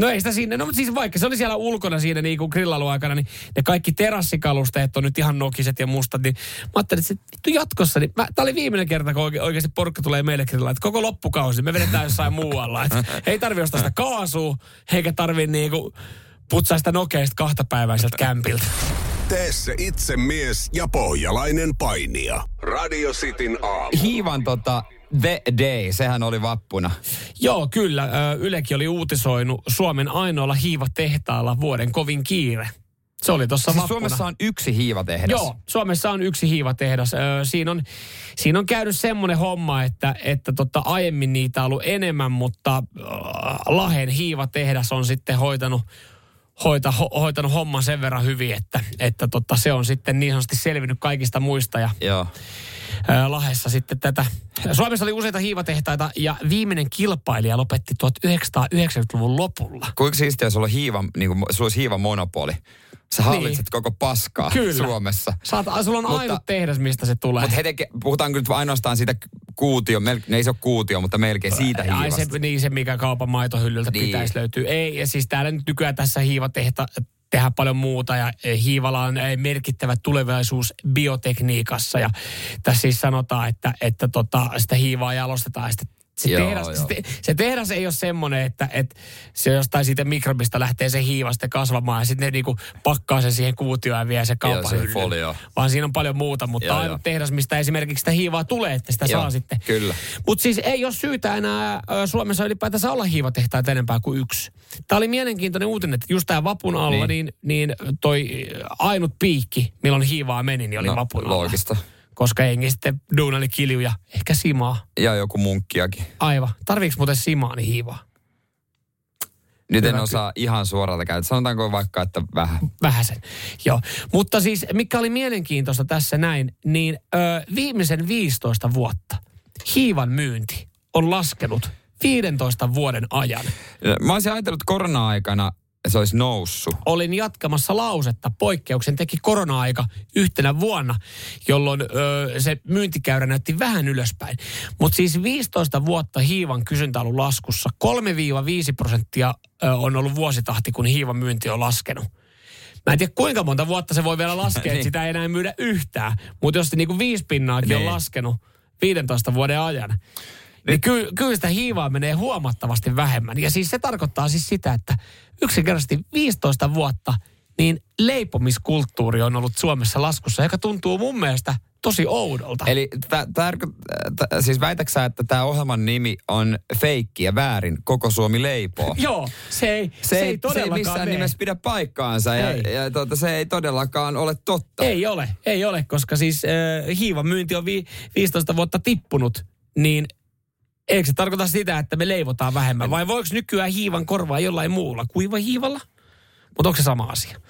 No ei sitä sinne, no mutta siis vaikka se oli siellä ulkona siinä niin kuin grillailuaikana, niin ne kaikki terassikalusteet on nyt ihan nokiset ja mustat, niin mä ajattelin, että se vittu jatkossa, niin mä, tää oli viimeinen kerta, kun oike, oikeasti porukka tulee meille grillaa, että koko loppukausi me vedetään jossain muualla, että ei tarvi ostaa sitä kaasua, eikä tarvi niinku putsaa sitä nokeista kahta päivää sieltä kämpiltä. Tee se itse mies ja pohjalainen painija. Radio Cityn aamu. Hiivan tota, The Day, sehän oli vappuna. Joo, kyllä. Ylekin oli uutisoinut Suomen ainoalla hiivatehtaalla vuoden kovin kiire. Se oli tuossa Siis vappuna. Suomessa on yksi hiivatehdas. Joo, Suomessa on yksi hiivatehdas. Öö, siinä, on, siinä on käynyt semmoinen homma, että, että tota, aiemmin niitä on ollut enemmän, mutta äh, Lahen hiivatehdas on sitten hoitanut, hoita, ho, hoitanut homman sen verran hyvin, että, että tota, se on sitten niin sanotusti selvinnyt kaikista muista ja Joo. Lahessa sitten tätä. Suomessa oli useita hiivatehtaita ja viimeinen kilpailija lopetti 1990-luvun lopulla. Kuinka siistiä, jos on hiiva, niin kuin, sulla olisi hiivan monopoli. Sä hallitset Niin. koko paskaa Kyllä. Suomessa. Saat, sulla on Mutta- ainut tehdas, mistä se tulee. Mutta he teke, puhutaan nyt ainoastaan siitä kuutio, mel, ne ei se ole kuutio, mutta melkein siitä Ai hiivasta. se, niin se, mikä kaupan maitohyllyltä Niin. pitäisi löytyä. Ei, ja siis täällä nyt nykyään tässä hiivatehta tehdään paljon muuta ja eh, hiivalla on eh, merkittävä tulevaisuus biotekniikassa ja tässä siis sanotaan, että, että tota, sitä hiivaa jalostetaan ja sitten se, Joo, tehdas, joo. Se, te, se tehdas ei ole semmoinen, että, että se jostain siitä mikrobista lähtee se hiiva sitten kasvamaan ja sitten ne niinku pakkaa sen siihen kuutioon ja vie se kaupan. Vaan siinä on paljon muuta, mutta Joo, ainut joo. tehdas, mistä esimerkiksi sitä hiivaa tulee, että sitä Joo, saa sitten. kyllä. Mutta siis ei ole syytä enää Suomessa ylipäätänsä olla hiivatehtaita enempää kuin yksi. Tämä oli mielenkiintoinen uutinen, että just tämä vapun alla, niin, Niin. niin, toi ainut piikki, milloin hiivaa meni, niin oli No, vapun alla. loogista. Koska jengi sitten duunali kiljuja, ehkä simaa. Ja joku munkkiakin. Aivan. Tarviiko muuten simaa, niin hiivaa? Nyt en osaa ihan suoralta käyttää. Sanotaanko vaikka, että vähän. Vähäsen. Joo. Mutta siis, mikä oli mielenkiintoista tässä näin, niin ö, viimeisen 15 vuotta hiivan myynti on laskenut 15 vuoden ajan. Mä olisin ajatellut korona-aikana se olisi noussut. olin jatkamassa lausetta. Poikkeuksen teki korona-aika yhtenä vuonna, jolloin ö, se myyntikäyrä näytti vähän ylöspäin. Mutta siis 15 vuotta hiivan kysyntä on ollut laskussa. 3-5 prosenttia ö, on ollut vuositahti, kun hiivan myynti on laskenut. Mä en tiedä kuinka monta vuotta se voi vielä laskea, että Niin. sitä ei enää myydä yhtään. Mutta jos se niinku viisi pinnaakin on Niin. laskenut 15 vuoden ajan, niin ky- kyllä sitä hiivaa menee huomattavasti vähemmän. Ja siis se tarkoittaa siis sitä, että yksinkertaisesti 15 vuotta niin leipomiskulttuuri on ollut Suomessa laskussa, joka tuntuu mun mielestä tosi oudolta. Eli tä, tarko, tä, siis väitäksä, että tämä ohjelman nimi on feikki ja väärin, koko Suomi leipoo? Joo, se ei, se, Se, ei ei, se ei todellakaan missään mene. nimessä pidä paikkaansa ja, Ei. ja tuota, se ei todellakaan ole totta. Ei ole, ei ole, koska siis äh, hiivan myynti on vi- 15 vuotta tippunut, niin eikö se tarkoita sitä, että me leivotaan vähemmän? Vai voiko nykyään hiivan korvaa jollain muulla? Kuiva hiivalla? Mutta onko se sama asia?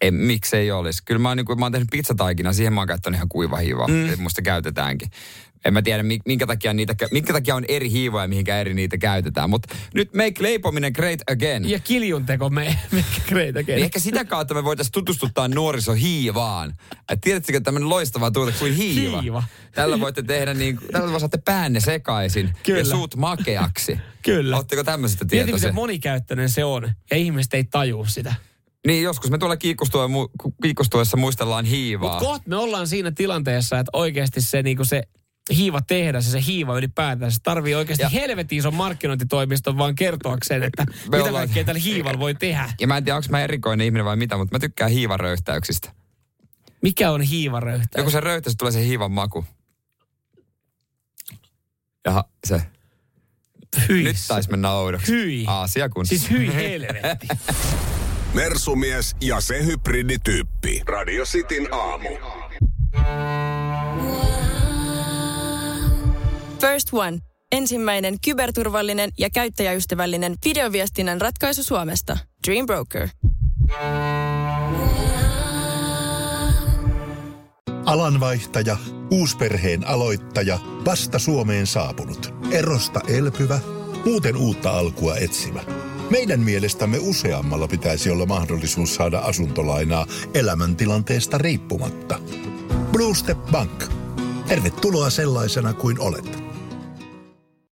Ei, miksei olisi. Kyllä mä oon, niin kuin, mä oon tehnyt pizzataikina, siihen mä oon käyttänyt ihan kuiva hiivaa. Mm. Musta käytetäänkin. En mä tiedä, mi- minkä takia, niitä, minkä takia on eri hiivoja, mihinkä eri niitä käytetään. Mutta nyt make leipominen great again. Ja kiljun teko me, me great again. Niin ehkä sitä kautta me voitaisiin tutustuttaa nuoriso hiivaan. Et tiedättekö tämmöinen loistava tuote kuin hiiva? Hiiva. Tällä voitte tehdä niin, tällä saatte päänne sekaisin Kyllä. ja suut makeaksi. Kyllä. Oletteko tämmöisestä Mieti, miten tietoisia? monikäyttöinen se on, ja ihmiset ei tajua sitä. Niin joskus me tuolla kiikkustuessa muistellaan hiivaa. Mutta kohta me ollaan siinä tilanteessa, että oikeasti se, niinku se hiiva tehdä, se, se hiiva ylipäätään, se tarvii oikeasti Ja- helvetin ison markkinointitoimiston vaan kertoakseen, että mitä ollaan- kaikkea tällä hiivalla voi tehdä. Ja mä en tiedä, onko mä erikoinen ihminen vai mitä, mutta mä tykkään hiivaröyhtäyksistä. Mikä on hiivaröyhtä? Joku se röyhtäys tulee se hiivan maku. Jaha, se. Hyi. Nyt taisi mennä oudoksi. Hyi. Aasia kun. Siis hyi helvetti. Mersumies ja se hybridityyppi. Radio Cityn aamu. First One. Ensimmäinen kyberturvallinen ja käyttäjäystävällinen videoviestinnän ratkaisu Suomesta. Dream Broker. Alanvaihtaja, uusperheen aloittaja, vasta Suomeen saapunut, erosta elpyvä, muuten uutta alkua etsimä. Meidän mielestämme useammalla pitäisi olla mahdollisuus saada asuntolainaa elämäntilanteesta riippumatta. Blue Step Bank. Tervetuloa sellaisena kuin olet.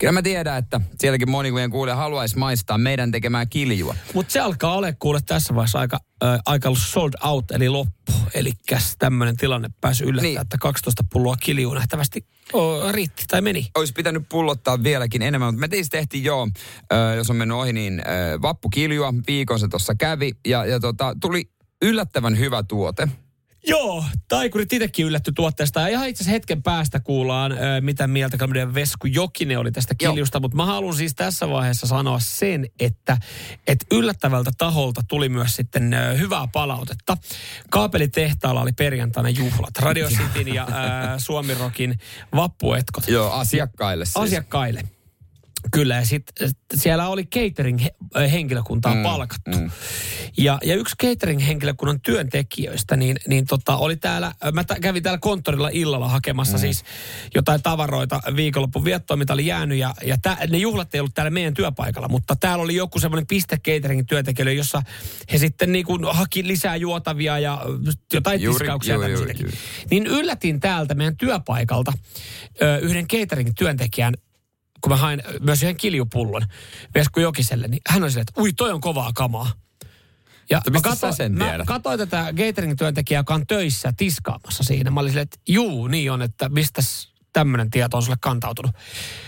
Kyllä mä tiedän, että sielläkin moni meidän kuulija haluaisi maistaa meidän tekemää kiljua. Mutta se alkaa ole kuule tässä vaiheessa aika, äh, aika sold out, eli loppu. Eli tämmöinen tilanne pääsi yllättää, Niin. että 12 pulloa kiljuu nähtävästi oh, riitti tai meni. Olisi pitänyt pullottaa vieläkin enemmän, mutta me teistä tehtiin joo, ö, jos on mennyt ohi, niin ö, vappukiljua, viikon se tuossa kävi ja, ja tota, tuli yllättävän hyvä tuote. Joo, taikurit itsekin yllätty tuotteesta. Ja ihan itse asiassa hetken päästä kuullaan, mitä mieltä meidän Vesku Jokinen oli tästä kiljusta. Mutta mä haluan siis tässä vaiheessa sanoa sen, että, että yllättävältä taholta tuli myös sitten hyvää palautetta. Kaapelitehtaalla oli perjantaina juhlat. Radio Cityn ja ö, Suomi Rockin vappuetkot. Joo, asiakkaille siis. Asiakkaille. Kyllä, ja sitten siellä oli catering-henkilökuntaa mm, palkattu. Mm. Ja, ja yksi catering-henkilökunnan työntekijöistä, niin, niin tota, oli täällä, mä t- kävin täällä konttorilla illalla hakemassa mm. siis jotain tavaroita viikonloppun viettoon, mitä oli jäänyt. Ja, ja tä, ne juhlat ei ollut täällä meidän työpaikalla, mutta täällä oli joku semmoinen piste cateringin työntekijöille, jossa he sitten niin kuin haki lisää juotavia ja jotain Juuri, tiskauksia juuri, tämmöisiäkin. juuri, Niin yllätin täältä meidän työpaikalta ö, yhden cateringin työntekijän, kun mä hain myös yhden kiljupullon Vesku Jokiselle, niin hän oli silleen, että ui, toi on kovaa kamaa. Ja mistä sä sen mä katsoin tätä catering-työntekijää, joka on töissä tiskaamassa siinä. Mä olin silleen, että juu, niin on, että mistäs tämmöinen tieto on sulle kantautunut.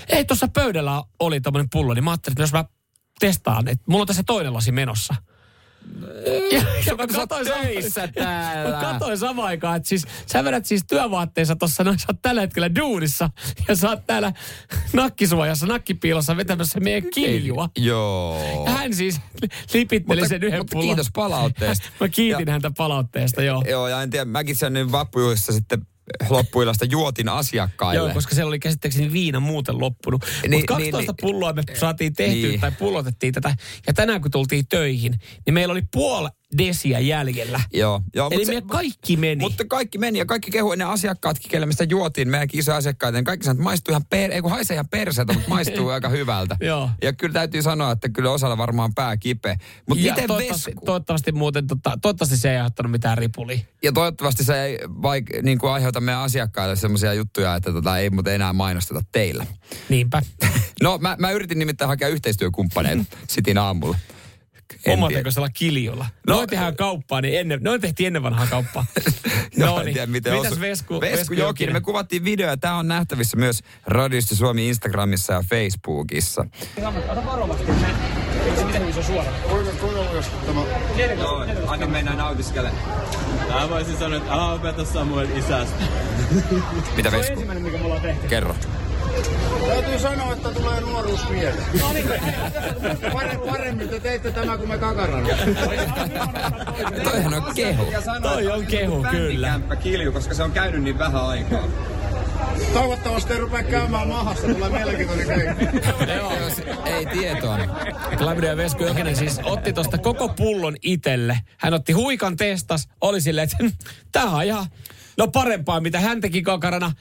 Ei, tuossa pöydällä oli tämmöinen pullo, niin mä ajattelin, että jos mä testaan, että mulla on tässä toinen lasi menossa. Ja, ja mä katsoin töissä täällä. Mä katsoin samaan aikaan, että siis sä vedät siis työvaatteissa tossa, noin sä oot tällä hetkellä duunissa ja sä oot täällä nakkisuojassa, nakkipiilossa vetämässä meidän kiljua. Joo. Ja hän siis lipitteli Mutta- sen yhden mutta pullon. kiitos palautteesta. Mä kiitin häntä palautteesta, joo. Joo, ja en tiedä, mäkin sen nyt vappujuhlissa sitten loppuilasta juotin asiakkaille. Joo, koska siellä oli käsittääkseni viina muuten loppunut. Niin, Mutta 12 niin, niin. pulloa me saatiin tehtyä Niin. tai pullotettiin tätä. Ja tänään kun tultiin töihin, niin meillä oli puoli desiä jäljellä. Joo, joo Eli mut meidän kaikki meni. Mutta kaikki meni ja kaikki kehu, ne asiakkaatkin, kelle mistä juotiin, meidänkin isoja asiakkaita, niin kaikki sanoo, että maistuu ihan per, ei kun haisee ihan perseeltä, mutta maistuu aika hyvältä. Joo. Ja kyllä täytyy sanoa, että kyllä osalla varmaan pää kipeä. Mutta miten toivottavasti, vesku? toivottavasti muuten, tota, toivottavasti se ei aiheuttanut mitään ripulia. Ja toivottavasti se ei vaik, niin kuin aiheuta meidän asiakkaille semmoisia juttuja, että tota, ei muuten enää mainosteta teillä. Niinpä. No mä, mä yritin nimittäin hakea yhteistyökumppaneita sitin aamulla. Tekoisella kiljulla. No- No, noin tehdään kauppaa, niin ennen, noin tehtiin ennen vanhaa kauppaa. Joo, no niin, tiedä, miten mitäs osu- Vesku, Vesku Jokinen. Me kuvattiin video ja tämä on nähtävissä myös Radiosta Suomi Instagramissa ja Facebookissa. Joo, anna mennä nautiskele. Mä voisin sanoa, että älä opeta Samuel isästä. Mitä Vesku? Kerro. Täytyy sanoa, että tulee nuoruus mieleen. Pare- Paremmin te teitte tämä kuin me kakarana. Toihan on kehu. Toi on kehu, kyllä. Kämppä kilju, koska se on käynyt niin vähän aikaa. Toivottavasti ei rupea käymään mahassa, tulee mielenkiintoinen keikka. Jos ei tietoa. Klavdia ja Vesku Jokinen siis otti tosta koko pullon itelle. Hän otti huikan testas, oli silleen, että tää on ihan, no parempaa mitä hän teki kakarana.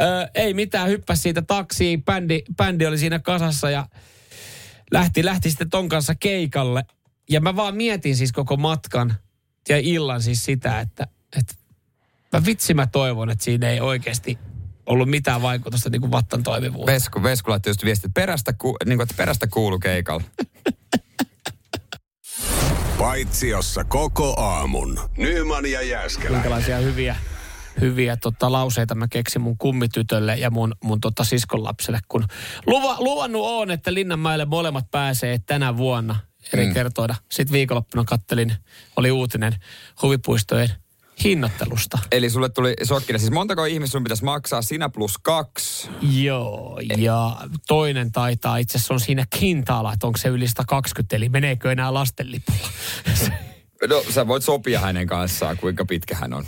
Öö, ei mitään, hyppäsi siitä taksiin, bändi, bändi oli siinä kasassa ja lähti, lähti sitten ton kanssa keikalle. Ja mä vaan mietin siis koko matkan ja illan siis sitä, että, että mä vitsi mä toivon, että siinä ei oikeasti ollut mitään vaikutusta niin kuin vattan toimivuuteen. Vesku, Vesku laittoi just viestit, että perästä, ku, niin kuin, että perästä kuulu keikalla. Paitsiossa koko aamun. Nyman ja Jääskelä. minkälaisia hyviä, hyviä tota, lauseita mä keksin mun kummitytölle ja mun, mun tota, siskon lapselle, kun luva, luvannut on, että Linnanmäelle molemmat pääsee tänä vuonna eri mm. kertoida. Sitten viikonloppuna kattelin, oli uutinen huvipuistojen hinnoittelusta. Eli sulle tuli sokkina. Siis montako ihmistä sun pitäisi maksaa? Sinä plus kaksi. Joo, ja toinen taitaa itse asiassa on siinä kintaalla, että onko se yli 120, eli meneekö enää lastenlipulla. No sä voit sopia hänen kanssaan, kuinka pitkä hän on.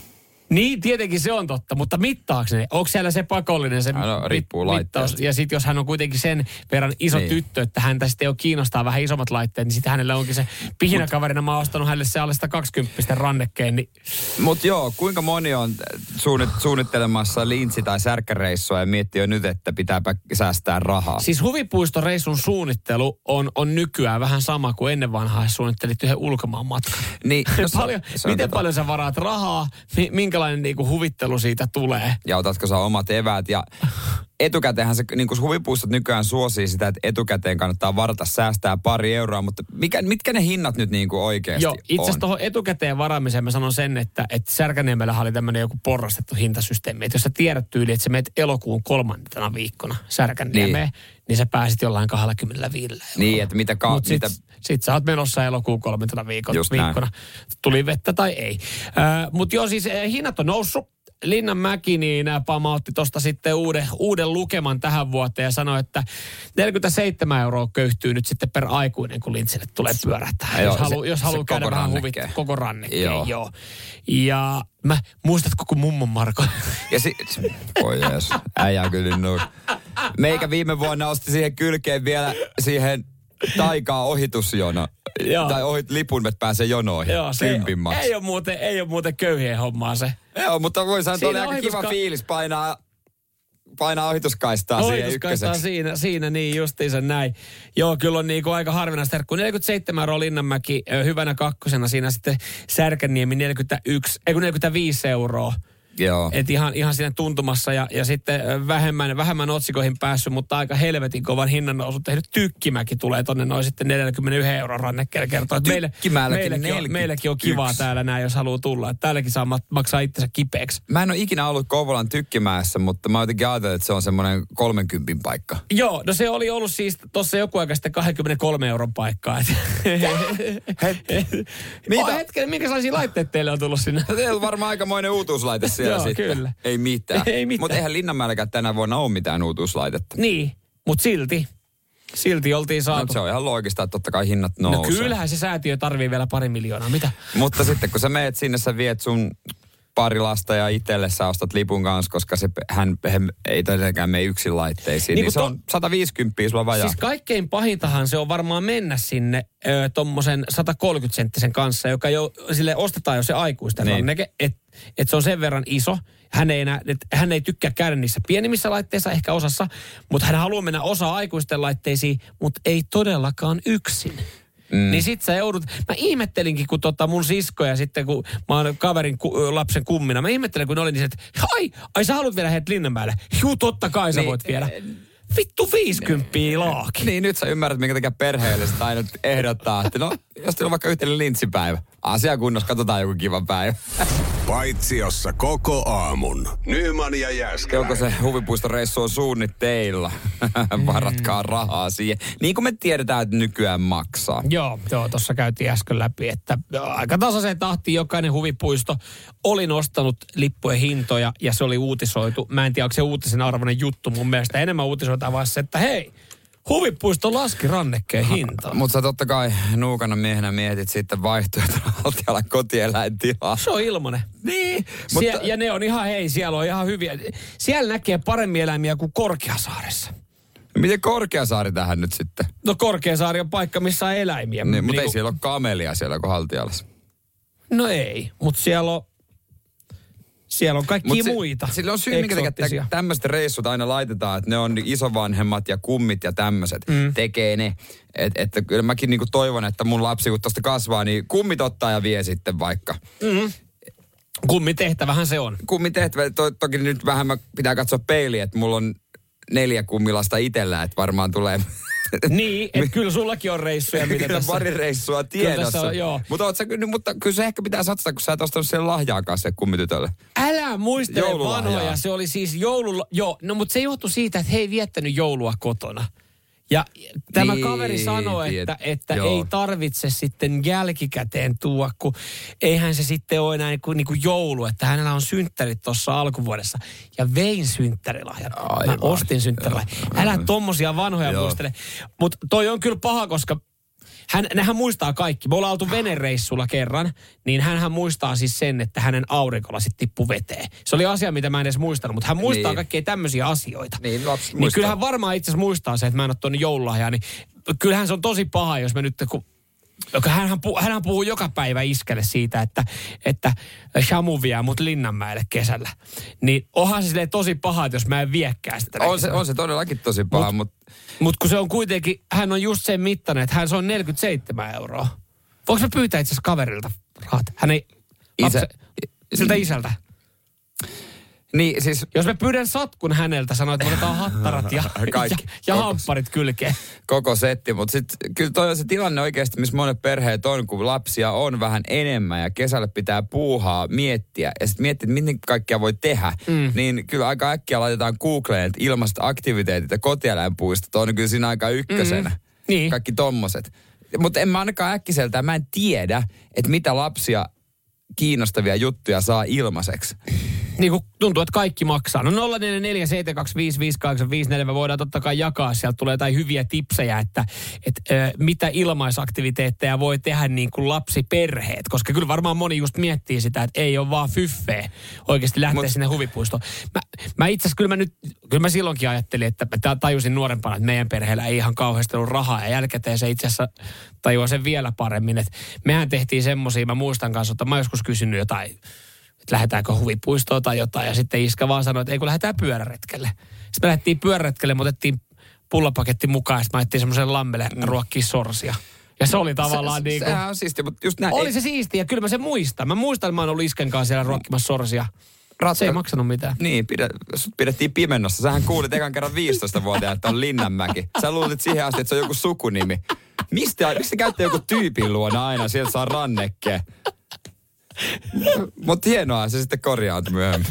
Niin, tietenkin se on totta, mutta mittaako ne? Onko siellä se pakollinen se No, riippuu mit- laitteesta. Ja sitten jos hän on kuitenkin sen verran iso Niin. tyttö, että häntä sitten jo kiinnostaa vähän isommat laitteet, niin sitten hänellä onkin se pihinäkaverina, mä oon ostanut hänelle se alle 120 rannekkeen, niin Mutta joo, kuinka moni on suunnit, suunnittelemassa linssi- tai särkkäreissua ja miettii jo nyt, että pitääpä säästää rahaa. Siis huvipuistoreissun suunnittelu on, on nykyään vähän sama kuin ennen vanhaa, suunnittelit yhden ulkomaan matkan. Niin, no se- paljon, se on miten tota- paljon sä varaat rahaa, mi, minkälainen niinku huvittelu siitä tulee? ja otatko sä omat eväät. Ja etukäteenhän se niin kuin huvipuistot nykyään suosii sitä, että etukäteen kannattaa varata säästää pari euroa, mutta mikä, mitkä ne hinnat nyt niin kuin oikeasti Joo, itse asiassa tuohon etukäteen varaamiseen mä sanon sen, että, että Särkänniemellähän oli tämmöinen joku porrastettu hintasysteemi. Että jos sä tiedät tyyli, että sä meet elokuun kolmantena viikkona Särkänniemeen, niin. Niin sä pääsit jollain 25 eurolla. Niin, että mitä... Ka- Mutta mitä sit, sit sä oot menossa elokuun kolmantena viikon, Just näin. viikkona. Tuli vettä tai ei. Äh, Mutta joo, siis eh, hinnat on noussut. Linnanmäki niin äh, pamautti tuosta sitten uuden, uuden lukeman tähän vuoteen ja sanoi, että 47 euroa köyhtyy nyt sitten per aikuinen, kun lintsille tulee pyörähtää. Joo, jos se- haluaa jos haluu käydä koko vähän huvit, koko rannekkeen, Joo. joo. Ja mä, muistatko kun mummon Marko? Ja si- Voi jees, äijä kyllä niin. Meikä viime vuonna osti siihen kylkeen vielä siihen taikaa ohitusjono. Joo. Tai ohit, lipun, että pääsee jonoihin. joo, se Kympin maksu. ei ole, muuten, ei ole muuten köyhien hommaa se. Joo, mutta voi sanoa, että oli aika kiva fiilis painaa, painaa ohituskaistaa siihen Ohituskaistaa ykköseksi. siinä, siinä niin justiinsa näin. Joo, kyllä on niinku aika harvinaista herkkua. 47 euroa Linnanmäki, hyvänä kakkosena siinä sitten Särkänniemi 41, ei kun 45 euroa. Joo. Et ihan, ihan siinä tuntumassa ja, ja sitten vähemmän, vähemmän otsikoihin päässyt, mutta aika helvetin kovan hinnan nousu tehnyt Tykkimäki tulee tonne noin sitten 41 euron rannekkeelle kertoo. että Meille, meilläkin, on, 41. meilläkin on kivaa täällä näin, jos haluaa tulla. Että täälläkin saa mak- maksaa itsensä kipeäksi. Mä en ole ikinä ollut Kouvolan tykkimäessä, mutta mä jotenkin ajattelin, että se on semmoinen 30 paikka. Joo, no se oli ollut siis tuossa joku aika sitten 23 euron paikkaa. Mitä? Oh, hetken, minkälaisia laitteet teille on tullut sinne? Teillä on varmaan aikamoinen uutuuslaite siellä Joo, sitten. kyllä. Ei mitään. Ei mitään. Mutta eihän Linnanmäelläkään tänä vuonna ole mitään uutuuslaitetta. Niin, mutta silti. Silti oltiin No, saatu. se on ihan loogista, että totta kai hinnat No nousee. kyllähän se säätiö tarvii vielä pari miljoonaa. Mitä? Mutta sitten kun sä meet sinne, sä viet sun pari lasta ja itselle sä ostat lipun kanssa, koska se, hän, hän ei tietenkään mene yksin laitteisiin, Niin niin, se to- on 150 sulla vajaa. Siis kaikkein pahintahan se on varmaan mennä sinne ö, tommosen 130 senttisen kanssa, joka jo, sille ostetaan jo se aikuisten Niin. niin. ranneke, että et se on sen verran iso. Hän ei, enää, et, hän ei tykkää käydä niissä pienimmissä laitteissa, ehkä osassa, mutta hän haluaa mennä osa aikuisten laitteisiin, mutta ei todellakaan yksin. Mm. Niin sit sä joudut, mä ihmettelinkin, kun tota mun siskoja sitten, kun mä oon kaverin ku, lapsen kummina, mä ihmettelen, kun ne oli niin, että ai, ai sä haluat viedä heidät Linnanmäelle? Juu, totta kai sä Niin, voit viedä. Vittu 50 laaki. Niin, nyt sä ymmärrät, minkä takia perheelliset aina ehdottaa, että no, jos teillä on vaikka yhteinen lintsipäivä, asia kunnossa, katsotaan joku kiva päivä. Paitsiossa koko aamun. Nyman ja Jääskeläinen. Onko se huvipuistoreissu on suunnitteilla? Varatkaa rahaa siihen. Niin kuin me tiedetään, että nykyään maksaa. Joo, joo, tuossa käytiin äsken läpi, että aika tasaiseen tahtiin jokainen huvipuisto oli nostanut lippujen hintoja ja se oli uutisoitu. Mä en tiedä, onko se uutisen arvoinen juttu mun mielestä. Enemmän uutisoitaan vaan se, että hei, huvipuisto laski rannekkeen hintaa. Mutta sä totta kai nuukana miehenä mietit sitten vaihtoehtona haltijalla kotieläintilaa. Se on ilmanen. Niin, Sie- mutta ja ne on ihan, hei, siellä on ihan hyviä. Siellä näkee paremmin eläimiä kuin Korkeasaaressa. miten Korkeasaari tähän nyt sitten? No Korkeasaari on paikka, missä on eläimiä. Niin, mutta ei Niinku- siellä ole kamelia siellä kuin haltijalla. No ei, mutta siellä on, siellä on kaikkia Mut muita. Sillä on syy, minkä takia tämmöiset reissut aina laitetaan, että ne on isovanhemmat ja kummit ja tämmöiset mm. tekee ne. Et, että kyllä mäkin niinku toivon, että mun lapsi kun tosta kasvaa, niin kummit ottaa ja vie sitten vaikka. Kummin tehtävähän se on. Kummin tehtävä, to, toki nyt vähän mä pitää katsoa peiliä, että mulla on neljä kummilasta itsellä, että varmaan tulee Niin, että kyllä sullakin on reissuja, mitä Kyllä tässä... pari reissua Kyllä tiedossa. on, joo. mutta, oot sä, kyllä- mutta kyllä se ehkä pitää satsata, kun sä et ostanut sen lahjaakaan se kummitytölle. Älä muistele vanhoja. Se oli siis joululla... Joo, no mutta se johtui siitä, että he ei viettänyt joulua kotona. Ja tämä Niin, kaveri sanoi, tiet- että, että joo. ei tarvitse sitten jälkikäteen tuua, kun eihän se sitten ole enää niin kuin, niin kuin joulu, että hänellä on synttärit tuossa alkuvuodessa. Ja vein synttärilahjan. Mä Aivan. ostin synttärilahjan. Älä tommosia vanhoja Joo. muistele. Mutta toi on kyllä paha, koska hän, hän muistaa kaikki. Me ollaan oltu venereissulla kerran, niin hän muistaa siis sen, että hänen aurinkolasit tippu veteen. Se oli asia, mitä mä en edes muistanut, mutta hän muistaa Niin. kaikkia tämmöisiä asioita. Niin, lapsi Niin muistaa. kyllähän varmaan itse asiassa muistaa se, että mä en ole tuonut joululahjaa, niin kyllähän se on tosi paha, jos mä nyt kun joka hänhän, puhuu, hänhän puhuu joka päivä iskelle siitä, että, että Shamu vie mut Linnanmäelle kesällä. Niin onhan se silleen tosi paha, että jos mä en viekään sitä. On se, on se todellakin tosi paha, mutta Mutta kun se on kuitenkin, hän on just sen mittainen, että hän se on 47 euroa. Voinko mä pyytää itse asiassa kaverilta rahat? Hän ei... Isä- Lapse, siltä isältä. Niin siis Jos mä pyydän satkun häneltä, sanoin, että me otetaan hattarat ja, Kaikki. ja, ja Koko- hampparit kylkeen. koko setti, mutta sitten kyllä toi on se tilanne oikeasti, missä monet perheet on, kun lapsia on vähän enemmän ja kesällä pitää puuhaa, miettiä ja sitten miettiä, että miten kaikkea voi tehdä, mm. niin kyllä aika äkkiä laitetaan Googleen, että ilmaiset aktiviteetit ja kotieläinpuistot on kyllä siinä aika ykkösenä. Mm. Niin. Kaikki tommoset. Mutta en mä ainakaan äkkiseltään, mä en tiedä, että mitä lapsia kiinnostavia juttuja saa ilmaiseksi. Niin kuin tuntuu, että kaikki maksaa. No 0447255854 me voidaan totta kai jakaa. Sieltä tulee jotain hyviä tipsejä, että, että ö, mitä ilmaisaktiviteetteja voi tehdä niin kuin lapsiperheet. Koska kyllä varmaan moni just miettii sitä, että ei ole vaan fyffeä oikeasti lähteä Mut- sinne huvipuistoon. Mä, mä itse asiassa kyllä mä nyt, kyllä mä silloinkin ajattelin, että mä tajusin nuorempana, että meidän perheellä ei ihan kauheasti ollut rahaa. Ja jälkikäteen se itse asiassa tajuaa sen vielä paremmin, että mehän tehtiin semmoisia, mä muistan kanssa, että mä joskus kysynyt jotain että lähdetäänkö huvipuistoon tai jotain. Ja sitten Iska vaan sanoi, että ei kun lähdetään pyöräretkelle. Sitten me lähdettiin pyöräretkelle, me otettiin pullapaketti mukaan ja sitten me ajettiin semmoisen lammelle mm. ruokkia sorsia. Ja se oli tavallaan se, niin kuin... Sehän on siistiä, mutta just näin. Oli ei- se siistiä, kyllä mä sen muistan. Mä muistan, että mä oon ollut Isken kanssa siellä ruokkimassa sorsia. Se ei maksanut mitään. Niin, pidä, sut pidettiin pimennossa. Sähän kuulit ekan kerran 15-vuotiaana, että on Linnanmäki. Sä luulit siihen asti, että se on joku sukunimi. Mistä, mistä käytte joku tyypin luona aina, sieltä saa rannekkeen? Mutta hienoa, se sitten korjaantui myöhemmin.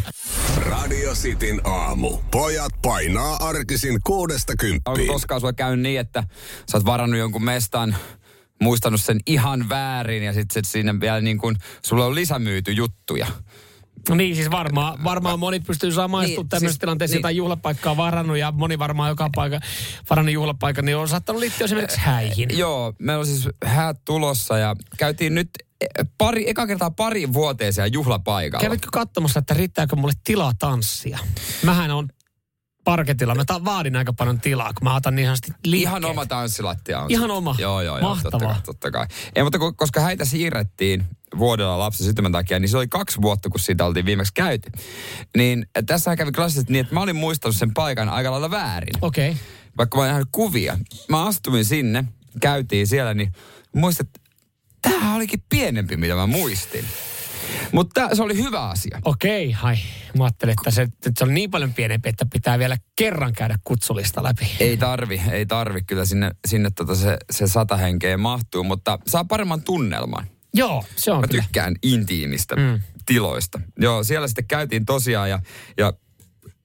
Radio Cityn aamu. Pojat painaa arkisin kuudesta Onko kymppiin. koskaan sulla käynyt niin, että sä oot varannut jonkun mestan, muistanut sen ihan väärin ja sitten siinä vielä niin kuin, sulla on lisämyyty juttuja. No niin, siis varmaan, varmaan moni pystyy saamaan Niin, tämmöisessä siis- tilanteessa niin. jotain juhlapaikkaa varannut ja moni varmaan joka paikka varannut juhlapaikan, niin on saattanut liittyä esimerkiksi häihin. Joo, meillä on siis häät tulossa ja käytiin nyt eh, pari, eka kertaa pari vuoteen siellä juhlapaikalla. Kävitkö katsomassa, että riittääkö mulle tilaa tanssia? Mähän on parketilla. Mä ta- vaadin aika paljon tilaa, kun mä otan niin ihan Ihan oma tanssilattia on. Ihan oma. Joo, joo, joo. Totta Mahtavaa. kai, totta kai. Ei, mutta ko- koska häitä siirrettiin vuodella lapsen syntymän takia, niin se oli kaksi vuotta, kun siitä oltiin viimeksi käyty. Niin tässä kävi klassisesti niin, että mä olin muistanut sen paikan aika lailla väärin. Okei. Okay. Vaikka mä olin nähnyt kuvia. Mä astuin sinne, käytiin siellä, niin muistat, että tämähän olikin pienempi, mitä mä muistin. Mutta se oli hyvä asia. Okei, hai. Mä ajattelin, että se, että se on niin paljon pienempi, että pitää vielä kerran käydä kutsulista läpi. Ei tarvi, ei tarvi. Kyllä sinne, sinne tota se, se sata henkeä mahtuu, mutta saa paremman tunnelman. Joo, se on Mä kyllä. tykkään intiimistä mm. tiloista. Joo, siellä sitten käytiin tosiaan ja, ja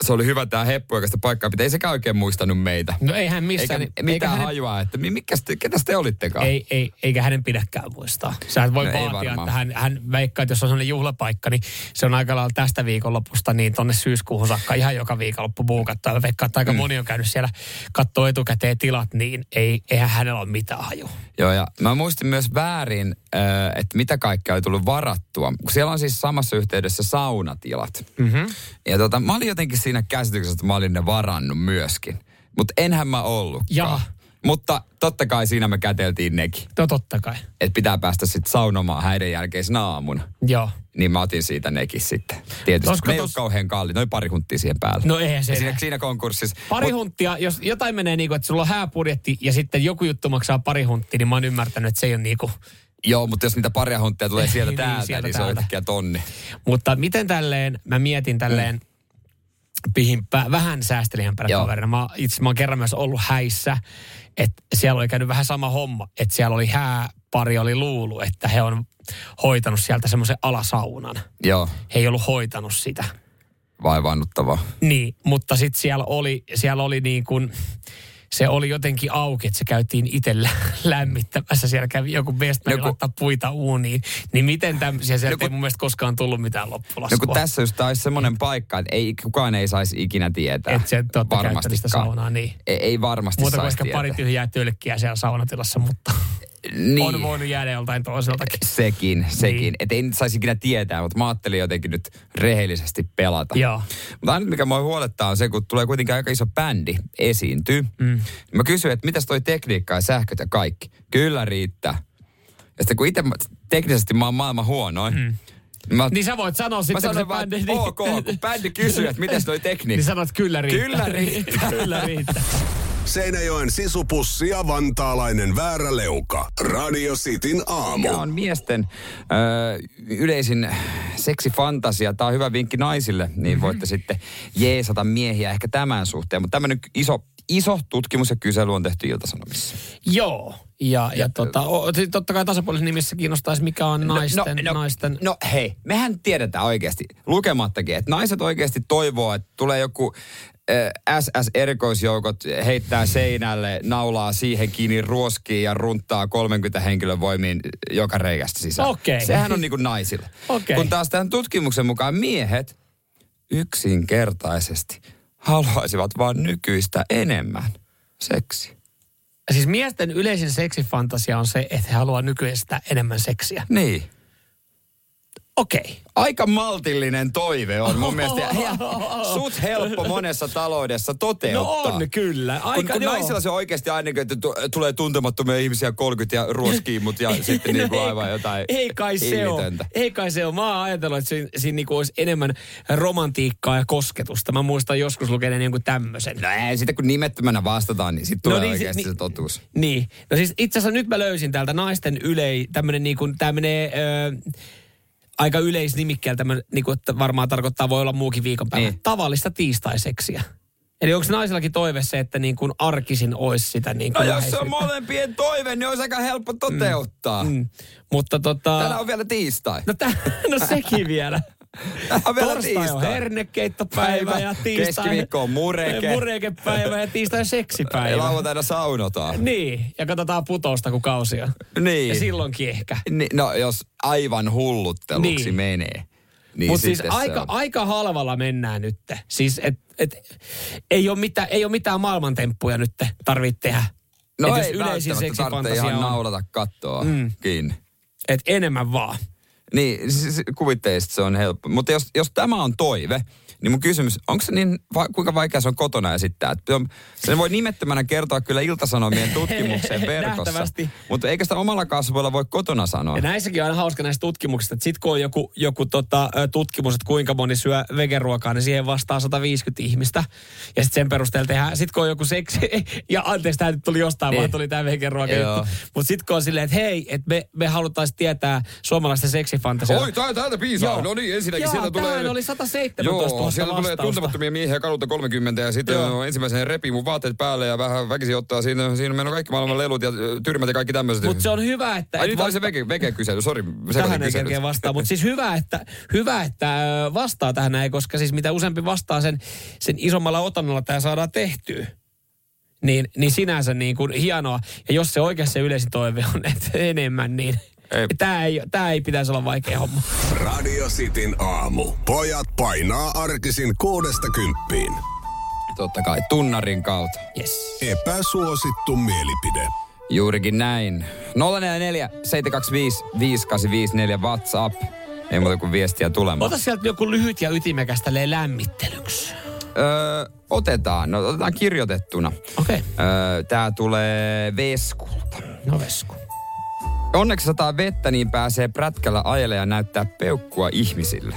se oli hyvä tämä heppu, joka sitä paikkaa pitää. Ei sekään oikein muistanut meitä. No eihän Eikä missään. mitään eikä hänen, hajua, että mi- mikä ketä te olittekaan? ei, ei, eikä hänen pidäkään muistaa. Sä et voi No ei vaatia, että hän, hän veikkaa, että jos on sellainen juhlapaikka, niin se on aika lailla tästä viikonlopusta niin tonne syyskuuhun saakka ihan joka viikonloppu buukattu. Ja mä veikkaan, että aika mm. moni on käynyt siellä kattoo etukäteen tilat, niin ei, eihän hänellä ole mitään haju. Joo, ja mä muistin myös väärin, äh, että mitä kaikkea oli tullut varattua. Siellä on siis samassa yhteydessä saunatilat. Mm-hmm. Ja tota, mä olin jotenkin siinä käsityksessä, että mä olin ne varannut myöskin. Mutta enhän mä ollutkaan. Jaa. Mutta totta kai siinä me käteltiin nekin. No totta kai. Että pitää päästä sitten saunomaan häiden jälkeisenä aamuna. Joo. Niin mä otin siitä nekin sitten. Tietysti. Olisiko ne ei ole tos- kauhean kalli. Noin pari hunttia siihen päälle. No eihän se siinä, siinä konkurssissa. Pari Mut- hunttia, jos jotain menee niin kuin, että sulla on hääbudjetti ja sitten joku juttu maksaa pari hunttia, niin mä oon ymmärtänyt, että se ei ole niin kuin... Joo, mutta jos niitä paria hunttia tulee sieltä Niin, täältä, sieltä niin se on yhtäkkiä tonni. Mutta miten tälleen, mä mietin tälleen, mm. Pihinpä, vähän säästeliämpänä kaverina. Mä, itse mä oon kerran myös ollut häissä, että siellä oli käynyt vähän sama homma, että siellä oli hääpari oli luulu, että he on hoitanut sieltä semmoisen alasaunan. Joo, He ei ollut hoitanut sitä. vaivaannuttavaa. Niin, mutta sitten siellä oli, siellä oli niin kuin, se oli jotenkin auki, että se käytiin itse lä- lämmittämässä. Siellä kävi joku bestmani No kun- laittaa puita uuniin. Niin miten tämmöisiä, sieltä No kun- ei mun mielestä koskaan tullut mitään No loppulaskua. kun tässä just olisi semmoinen paikka, että ei, kukaan ei saisi ikinä tietää. Et se käyttänyt sitä saunaa, niin. Ei, ei varmasti Muuta kuin ehkä pari tyhjää tölkkiä siellä saunatilassa, mutta niin. on voinut jäädä joltain toiseltakin. Sekin, sekin. Niin. Niin. Että ei nyt saisi ikinä tietää, mutta mä ajattelin jotenkin nyt rehellisesti pelata. Joo. Mutta ainut mikä mua huolettaa on se, kun tulee kuitenkin aika iso bändi esiintyy. Mm. Mä kysyin, että mitäs toi tekniikka ja sähköt ja kaikki. Kyllä riittää. Ja sitten kun itse teknisesti mä oon maailman huonoin. Mm. Mä, Niin sä voit sanoa sitten, sanoin vaan, bändi... ok, kun bändi kysyy, että mitäs toi tekniikka. Niin sanot, kyllä riittää. Kyllä riittää. kyllä riittää. Seinäjoen sisupussi ja vantaalainen vääräleuka. Radio Cityn aamu. Mikä on miesten ö, yleisin seksifantasia? Tämä on hyvä vinkki naisille, niin Mhm. mm-hmm. voitte sitten jeesata miehiä ehkä tämän suhteen. Mutta tämmöinen iso, iso tutkimus ja kysely on tehty Ilta-Sanomissa. Joo. Ja, ja tota, o, sit totta kai tasapuolisen nimissä kiinnostaisi, mikä on naisten... no, no, naisten... no hei, mehän tiedetään oikeasti, lukemattakin, että naiset oikeasti toivoo, että tulee joku äh, SS-erikoisjoukot heittää seinälle, naulaa siihen kiinni, ruoskii ja runttaa 30 henkilön voimiin joka reikästä sisään. Okei. Sehän on niinku naisille. Okei. Kun taas tämän tutkimuksen mukaan miehet yksinkertaisesti haluaisivat vaan nykyistä enemmän seksiä. Siis miesten yleisin seksifantasia on se, että he haluaa nykyisestä enemmän seksiä. Niin. Okei. Aika maltillinen toive on mun mielestä. Ja sut helppo monessa taloudessa No toteuttaa. on kyllä. Kun, Aika kun joo. naisilla se on oikeasti aina, että tu- tulee tuntemattomia ihmisiä 30 ja ruoskii mut ja sitten niinku aivan jotain Ei kai se ole. hillitöntä. Ei kai se ole. Mä oon ajatellut, että siinä, siinä niinku olisi enemmän romantiikkaa ja kosketusta. Mä muistan joskus lukeneen jonkun tämmöisen. No ei, sitten kun nimettömänä vastataan, niin sitten tulee niin, oikeasti si- se totuus. Niin. No siis itse asiassa nyt mä löysin täältä naisten ylei, tämmönen niinku, tää menee ö, aika yleisnimikkeellä niin kuin, että varmaan tarkoittaa, voi olla muukin viikonpäivä. Niin. Tavallista tiistaiseksiä. Eli onko naisillakin toive se, että niin kuin arkisin olisi sitä niin No kuin jos se on molempien toive, niin olisi aika helppo toteuttaa. Mm. Mm. Mutta tota... Tänään on vielä tiistai. No, tä, no sekin vielä. Tänään on vielä Torstai on tiistai. hernekeittopäivä ja tiistai... Keskiviikko on mureke. Murekepäivä ja tiistai Ja seksipäivä. lauantaina saunotaan. Niin, ja katsotaan putousta kun kausia. Niin. Ja silloinkin ehkä. Ni, no jos aivan hullutteluksi Niin. menee. Niin Mutta siis aika, on. aika halvalla mennään nyt. Siis et, et, ei, ole mitään, ei ole mitään maailmantemppuja nyt tarvitse tehdä. No et ei jos yleisin välttämättä tarvitse seksifantasia ihan on, naulata kattoa Mm. kiinni. et enemmän vaan. Niin, siis kuvittelisit, että se on helppo. Mutta jos, jos tämä on toive, niin mun kysymys, onko se niin, va, kuinka vaikea se on kotona esittää? Sen voi nimettömänä kertoa kyllä iltasanomien tutkimukseen verkossa. Mutta eikä sitä omalla kasvoilla voi kotona sanoa. Ja näissäkin on aina hauska näissä tutkimuksissa, että sit kun on joku, joku tota, tutkimus, että kuinka moni syö vegeruokaa, niin siihen vastaa 150 ihmistä. Ja sitten sen perusteella tehdään, sit kun on joku seksi, ja anteeksi, tämä nyt tuli jostain, Niin. vaan tuli tämä vegeruoka juttu. Mutta sitten kun on silleen, että hei, että me, me haluttaisiin tietää suomalaisten seksifantasiaa. Oi, tää, täältä piisaa. Joo. No niin, ensinnäkin Joo, sieltä tulee... oli 117 Joo, 000 sieltä tulee vastausta. tuntemattomia miehiä kadulta 30 ja sitten Joo. ensimmäisenä repii mun vaatteet päälle ja vähän väkisin ottaa siinä, siinä meillä on kaikki maailman lelut ja tyrmät ja kaikki tämmöiset. Mutta se on hyvä, että... Ai nyt oli se vasta- vege, vege-kysely, sori. Tähän ei kerkeä vastaa, mutta siis hyvä, että, hyvä, että vastaa tähän näin, koska siis mitä useampi vastaa sen, sen isommalla otannolla tämä saadaan tehtyä. Niin, niin sinänsä niin kuin hienoa. Ja jos se oikeasti se yleisin toive on, että enemmän, niin Ei. tämä ei, tää ei pitäisi olla vaikea homma. Radio Cityn aamu. Pojat painaa arkisin kuudesta kymppiin. Totta kai, tunnarin kautta. Yes. Epäsuosittu mielipide. Juurikin näin. 044 725 5854 WhatsApp. Ei muuta kuin viestiä tulemaan. Ota sieltä joku lyhyt ja ytimekäs tälleen lämmittelyksi. Öö, otetaan, no otetaan kirjoitettuna. Okei, okay. Öö, tää tulee Veskulta. no vesku. Onneksi sataa vettä, niin pääsee prätkällä ajelle ja näyttää peukkua ihmisille.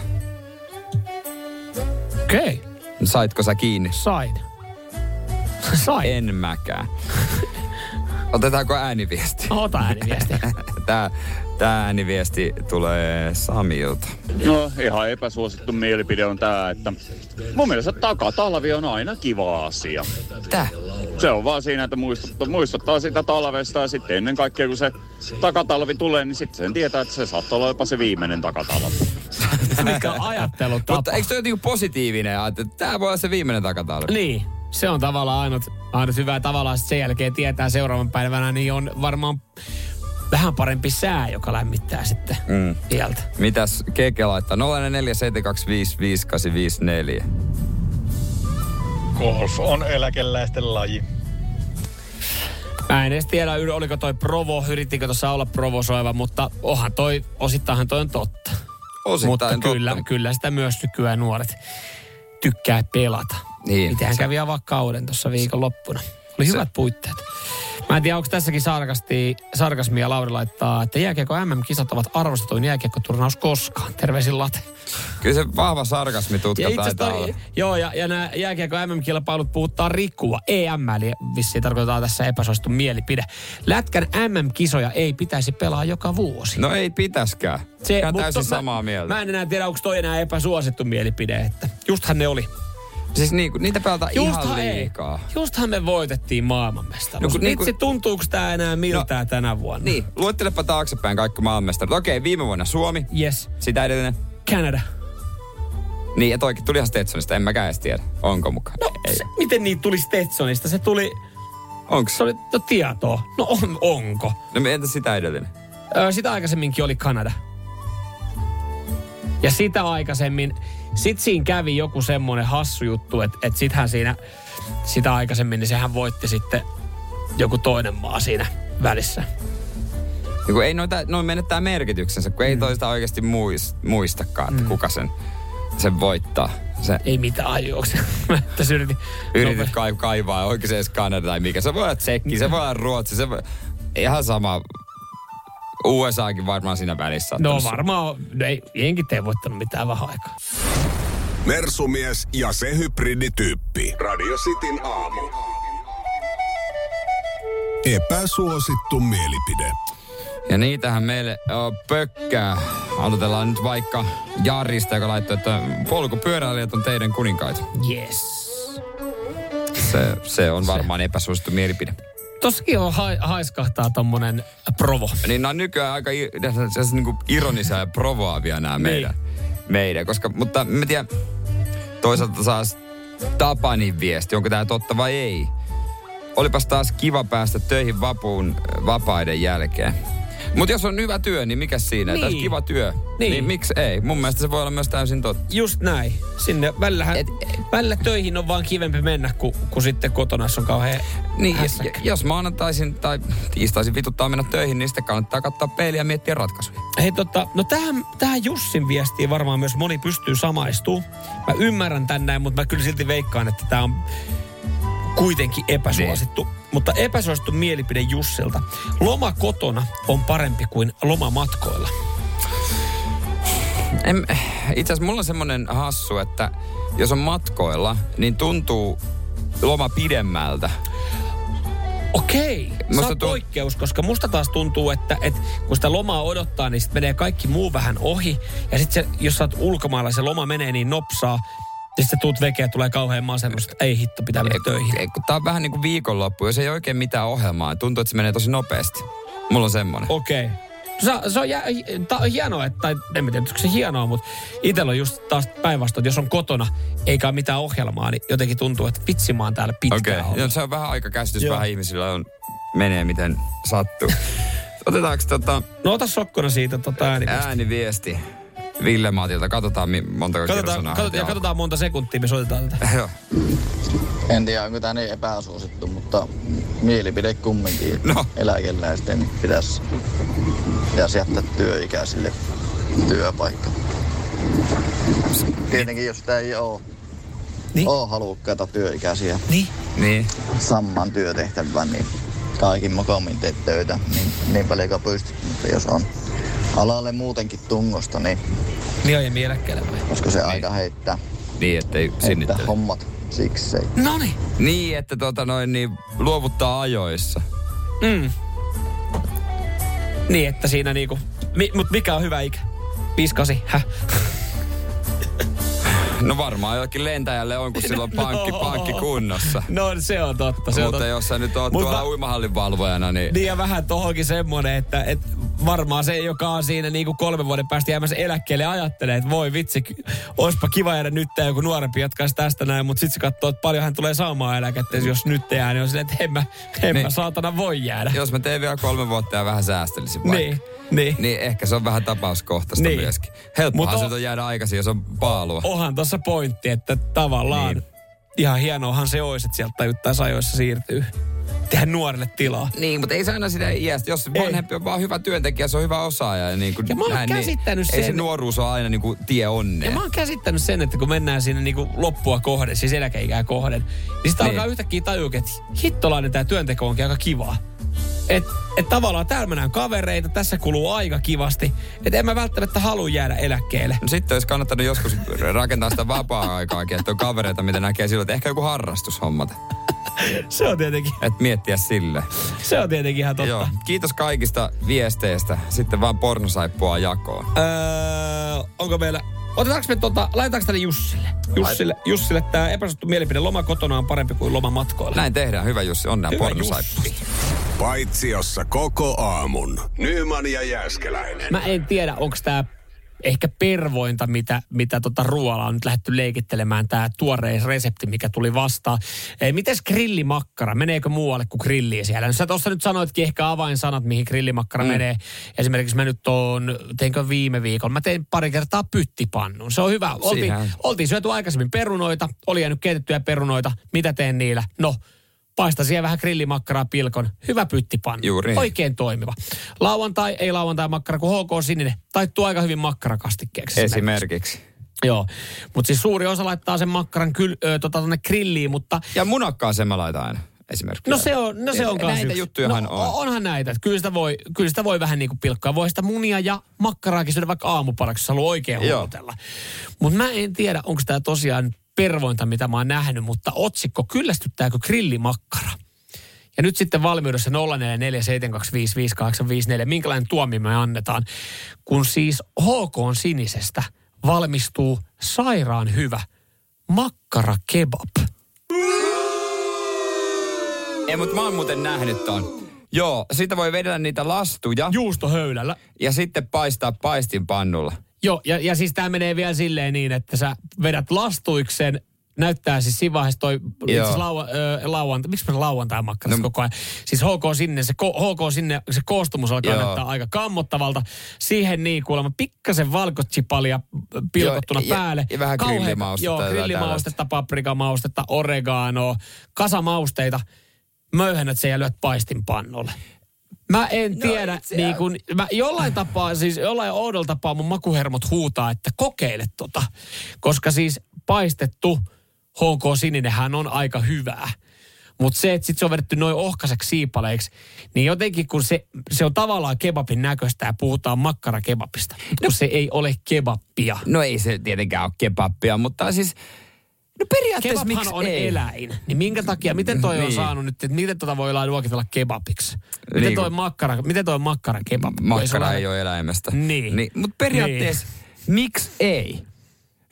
Okei, okay. Saitko sä kiinni? sain. sain. En mäkään. Otetaanko ääniviesti? Ota ääniviestiä. Tää, tää ääniviesti tulee Samilta. No ihan epäsuosittu mielipide on tämä, että mun mielestä takatalvi on aina kiva asia. Tää? Se on vaan siinä, että muistuttaa, muistuttaa sitä talvesta ja sitten ennen kaikkea kun se takatalvi tulee, niin sitten sen tietää, että se saattaa olla jopa se viimeinen takatalvi. Mikä ajattelutapa. Mutta eikö toi niinku positiivinen, että tää voi olla se viimeinen takatalvi? Niin, se on tavallaan ainut, ainut hyvä tavallaan sen jälkeen tietää seuraavan päivänä, niin on varmaan vähän parempi sää, joka lämmittää sitten Mm. sieltä. Mitäs Keke laittaa? 0472555854. Golf on eläkeläisten laji. Mä en edes tiedä, oliko toi provo, yrittikö tuossa olla provosoiva, mutta onhan toi, osittainhan toi on totta. Osittain mutta totta. kyllä, kyllä sitä myös nykyään nuoret tykkää pelata. Niin. Mitenhän kävi avaa kauden tuossa viikon loppuna. Oli hyvät puitteet. Mä en tiedä, onko tässäkin sarkasti, sarkasmia Lauri laittaa, että jääkiekko MM-kisat ovat arvostetuin jääkiekkoturnaus koskaan. Terveisin Late. Kyllä se vahva itse asiassa taitaa olla. toi, joo, ja, ja nämä jääkiekko MM-kilpailut puhuttaa rikua. EM, eli vissiin tarkoitetaan tässä epäsuosittu mielipide. Lätkän MM-kisoja ei pitäisi pelaa joka vuosi. No ei pitäskään. Se, täysin mä- samaa mieltä. Mä en enää tiedä, onko toi enää epäsuosittu mielipide, että justhan ne oli. Siis niinku, niitä pelataan ihan ei. liikaa. Justhan me voitettiin maailmanmestaruus. No kun Vitsi, niinku- tuntuuko tämä enää miltään no, tänä vuonna? Niin, luettelepa taaksepäin kaikki maailmanmestarit. Okei, viime vuonna Suomi, Yes. sitä edellinen. Canada. Niin, ja toikin tuli ihan Stetsonista, en mäkään edes tiedä. Onko mukaan? No, ei. se, miten niitä tuli Stetsonista? Se tuli, Onks? se oli no, tietoa. No on, onko? No entä sitä edellinen? Öö, sitä aikaisemminkin oli Kanada. Ja sitä aikaisemmin, sit siinä kävi joku semmoinen hassu juttu, että et sittenhän siinä, sitä aikaisemmin, niin sehän voitti sitten joku toinen maa siinä välissä. Kun ei noita, noin menettää merkityksensä, kun ei toista oikeasti muist, muistakaan, että kuka sen, sen voittaa. Se, Ei mitään ajuuksia. Mä tässä yritin. yritit nope- kai, kaivaa oikein se edes Kanada tai mikä. Se voi olla Tsekki, se voi olla Ruotsi, se voi, ihan sama. USAkin varmaan siinä välissä. No varmaan, no ei, jenkit ei voittanut mitään vähän aikaa. Mersumies ja se hybridityyppi. Radio Cityn aamu. Epäsuosittu mielipide. Ja niitähän meille o, pökkää. Aloitellaan nyt vaikka Jarista, joka laittoi, että polkupyöräilijät on teidän kuninkaita. Yes. Se, se on varmaan epäsuosittu mielipide. Tossakin on ha- haiskahtaa tommonen provo. Niin nämä on nykyään aika i- se, se, niin kuin ironisia ja provoavia nämä Niin. Meidän. Koska, mutta mä tiedän, toisaalta taas Tapanin viesti, onko tämä totta vai ei. Olipas taas kiva päästä töihin vapuun vapaiden jälkeen. Mutta jos on hyvä työ, niin mikä siinä? Niin. Tämä kiva työ. Niin. Niin. miksi ei? Mun mielestä se voi olla myös täysin totta. Just näin. Sinne välillä, Et, välillä töihin on vaan kivempi mennä, kun, kun sitten kotona jos on kauhean Niin, jos, hässäkkä. jos maanantaisin tai tiistaisin vituttaa mennä töihin, niin sitten kannattaa katsoa peiliä ja miettiä ratkaisuja. Hei tota, no tähän, tähän Jussin viestiin varmaan myös moni pystyy samaistumaan. Mä ymmärrän tän näin, mutta mä kyllä silti veikkaan, että tämä on kuitenkin epäsuosittu. Mutta epäsuosittu mielipide Jussilta. Loma kotona on parempi kuin loma matkoilla. Itse asiassa mulla on semmoinen hassu, että jos on matkoilla, niin tuntuu loma pidemmältä. Okei, sä Musta oot tuo- poikkeus, koska musta taas tuntuu, että, että kun sitä lomaa odottaa, niin sitten menee kaikki muu vähän ohi. Ja sitten jos sä oot ulkomailla, se loma menee niin nopsaa, ja sitten tuut vekeä, tulee kauhean masennus, että ei hitto, pitää mennä töihin. Ei, kun tää on vähän niin kuin viikonloppu, jos ei oikein mitään ohjelmaa, tuntuu, että se menee tosi nopeasti. Mulla on semmoinen. Okei. Se, se on jä, ta, hienoa, että, tai en tiedä, onko se hienoa, mutta itsellä on just taas päinvastoin, että jos on kotona eikä ole mitään ohjelmaa, niin jotenkin tuntuu, että vitsi mä oon täällä pitkään Okei, ollut. okay. se on vähän aika käsitys, Joo. vähän ihmisillä on, menee miten sattuu. Otetaanko tota No ota sokkona siitä tota ääni. ääniviesti Ville Maatilta? Katsotaan mi- montako Katsotaan, katsotaan, ja katsotaan monta sekuntia, me soitetaan tätä. Joo. En tiedä, onko tämä niin epäsuosittu, mutta mielipide kumminkin. No. Eläkeläisten pitäisi, pitäisi jättää työikäisille työpaikka. Tietenkin, jos sitä ei ole, Niin. ole halukkaita työikäisiä Niin. Niin. saman työtehtävän, niin kaikin mokomin teet töitä niin, niin paljon kuin pystyt. Mutta jos on alalle muutenkin tungosta, niin Niin on ja mielekkäillä vai? olisiko se aika heittää, Niin, ettei heittää sinnittele. hommat siksei. No niin. Niin, että tota noin, niin luovuttaa ajoissa. Mm. Niin, että siinä niinku... Mi, mut mikä on hyvä ikä? 58, häh? No varmaan jokin lentäjälle on, kun sillä on pankki, No. pankki kunnossa. No se on totta, se on Mutta totta. jos sä nyt oot Mut tuolla mä- uimahallin valvojana, niin... Niin ja vähän tohonkin semmonen, että, että varmaan se, joka on siinä niinku kolmen vuoden päästä jäämässä eläkkeelle, ajattelee, että voi vitsi, oispa kiva jäädä nyt joku nuorempi jatkaisi tästä näin, mutta sitten se katsoo, että paljon hän tulee saamaan eläkettä, jos nyt jää, niin on silleen, että en mä, en Niin. mä saatana voi jäädä. Jos mä teen vielä kolme vuotta ja vähän säästelisin vaikka. Niin, niin. Niin ehkä se on vähän tapauskohtaista Niin. niin. myöskin. Helppohan se on- jäädä aikaisin, jos on paalua. Onhan tuossa pointti, että tavallaan Niin. ihan hienoahan se olisi, että sieltä tajuttaisi ajoissa siirtyy. Tehdä nuorille tilaa. Niin, mutta ei se aina sitä iästä. Jos vanhempi on vaan hyvä työntekijä, se on hyvä osaaja. Ja, niin kuin Ja mä oon näin, käsittänyt niin, Ei se sen- nuoruus ole aina niin kuin tie Ja onneen. mä oon käsittänyt sen, että kun mennään sinne niinku loppua kohden, siis eläkeikää kohden, niin sitten Niin. alkaa yhtäkkiä tajua, että hittolainen tämä työnteko onkin aika kivaa. Että et tavallaan täällä mennään kavereita, tässä kuluu aika kivasti. Että en mä välttämättä halua jäädä eläkkeelle. No sitten olisi kannattanut joskus rakentaa sitä vapaa-aikaakin, että on kavereita, mitä näkee silloin, että ehkä joku harrastus hommata. Se on tietenkin, Että miettiä sille. se on tietenkin ihan totta. Joo. Kiitos kaikista viesteistä. Sitten vaan pornosaippua jakoon. Öö, onko meillä... Otetaanko me tota, laitetaanko tänne Jussille? Jussille, Jussille tämä epäsuosittu mielipide. Loma kotona on parempi kuin loma matkoilla. Näin tehdään. Hyvä Jussi. Onnea Hyvä pornosaippu. Jussi. Paitsiossa koko aamun. Nyman ja Jääskeläinen. Mä en tiedä, onko tämä ehkä pervointa, mitä, mitä tota ruoalla on nyt lähdetty leikittelemään, tämä tuorein resepti, mikä tuli vastaan. Ei, mites grillimakkara? Meneekö muualle kuin grilliin siellä? No, sä tuossa nyt sanoitkin ehkä avainsanat, mihin grillimakkara mm. menee. Esimerkiksi mä nyt oon, teinkö viime viikolla, mä tein pari kertaa pyttipannun. Se on hyvä. Oltiin, Siihen. oltiin syöty aikaisemmin perunoita, oli jäänyt keitettyjä perunoita. Mitä teen niillä? No, paista siihen vähän grillimakkaraa pilkon. Hyvä pyttipannu. Juuri niin. Oikein toimiva. Lauantai, ei lauantai makkara, kun HK Sininen. Taittuu aika hyvin makkarakastikkeeksi. Esimerkiksi. Joo, mutta siis suuri osa laittaa sen makkaran kyl, ö, tota, tonne grilliin, mutta Ja munakkaa sen mä laitan aina. Esimerkiksi. no se on, no se on Näitä yksi. juttujahan no, on. onhan näitä. Kyllä sitä voi, kyllä sitä voi vähän niinku pilkkaa. Voi sitä munia ja makkaraakin syödä vaikka aamupalaksi, jos haluaa oikein Joo. huolotella. Mutta mä en tiedä, onko tämä tosiaan pervointa, mitä mä oon nähnyt, mutta otsikko, kyllästyttääkö grillimakkara? Ja nyt sitten valmiudessa 0447255854, minkälainen tuomi me annetaan, kun siis HK on sinisestä valmistuu sairaan hyvä makkara kebab. Ei, mutta mä oon muuten nähnyt ton. Joo, siitä voi vedellä niitä lastuja. Juustohöylällä. Ja sitten paistaa paistinpannulla. Joo, ja, ja siis tämä menee vielä silleen niin, että sä vedät lastuiksen näyttää siis siinä vaiheessa toi itse laua, ö, lauanta, miksi mä lauantai makkarassa no, koko ajan. Siis HK sinne, se, HK sinne, se koostumus alkaa Joo. näyttää aika kammottavalta. Siihen niin kuulemma pikkasen valkotsipalia pilkottuna joo, päälle. Ja, ja vähän Kauhean, grillimaustetta. Joo, grillimaustetta, paprikamaustetta, oreganoa, kasamausteita. Möyhennät sen ja lyöt paistin pannulle. Mä en no, tiedä, niin kun, mä jollain tapaa, siis jollain oudolla tapaa mun makuhermot huutaa, että kokeile tota. Koska siis paistettu HK Sininenhän on aika hyvää. Mutta se, että sit se on vedetty noin ohkaiseksi siipaleiksi, niin jotenkin kun se, se on tavallaan kebabin näköistä ja puhutaan makkarakebabista, no, kun se ei ole kebappia. No ei se tietenkään ole kebappia, mutta siis No periaatteessa miksi on ei? eläin. Niin minkä takia, miten toi niin. on saanut nyt, että miten tota voi luokitella kebabiksi? Miten niin toi makkara, miten toi makkara kebab? Makkara ei, ei ole eläimestä. Niin. niin. Mutta periaatteessa, niin. miksi ei?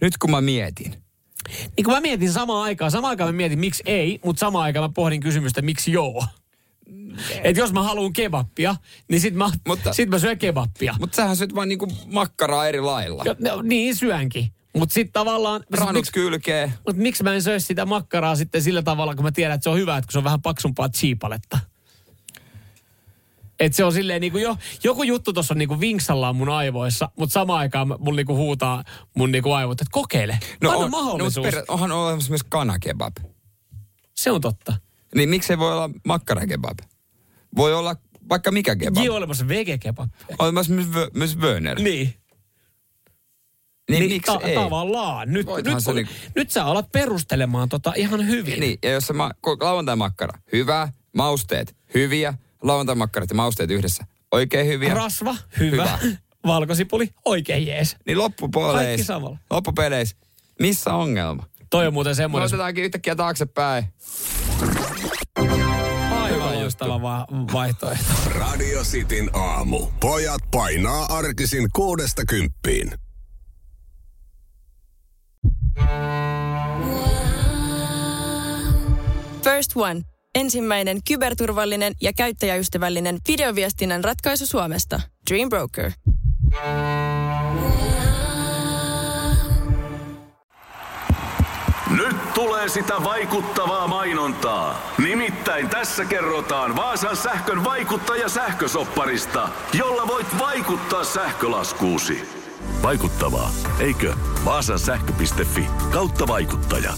Nyt kun mä mietin. Niin kun mä mietin samaan aikaan, samaan aikaan mä mietin miksi ei, mutta samaan aikaan mä pohdin kysymystä miksi joo. Et jos mä haluan kebappia, niin sit mä, mutta, sit mä syön kebappia. Mutta sähän syöt vaan niinku makkaraa eri lailla. Jo, no, niin syönkin. Mutta sitten tavallaan... Ranut miksi, kylkee. Mutta miksi mä en söisi sitä makkaraa sitten sillä tavalla, kun mä tiedän, että se on hyvä, että kun se on vähän paksumpaa chiipaletta. Että se on silleen niinku jo, joku juttu tuossa niinku vinksallaan mun aivoissa, mutta samaan aikaan mun niinku huutaa mun niinku aivot, että kokeile. No Anna on, mahdollisuus. No, per, onhan olemassa myös kanakebab. Se on totta. Niin miksei voi olla makkarakebab? Voi olla vaikka mikä kebab. Niin olemassa vege-kebab. Olemassa myös, myös Wöner. Niin. Niin, niin miksi ta- ei? Tavallaan. Nyt, nyt, kun, niin... nyt sä alat perustelemaan tota ihan hyvin. Niin, ja jos se ma- lauantai-makkara, hyvä, mausteet, hyviä, lauantai-makkarat ja mausteet yhdessä, oikein hyviä. Rasva, hyvä. hyvä. Valkosipuli, oikein jees. Niin loppupeleissä, loppupeleissä, missä ongelma? Toi on muuten semmoinen... Me otetaankin yhtäkkiä taaksepäin. Aivan loistava va- vaihtoehto. Radio Cityn aamu. Pojat painaa arkisin kuudesta kymppiin. First One. Ensimmäinen kyberturvallinen ja käyttäjäystävällinen videoviestinnän ratkaisu Suomesta. Dream Broker. Nyt tulee sitä vaikuttavaa mainontaa. Nimittäin tässä kerrotaan Vaasan sähkön vaikuttaja sähkösopparista, jolla voit vaikuttaa sähkölaskuusi. Vaikuttavaa, eikö? Vaasan sähkö.fi kautta vaikuttaja.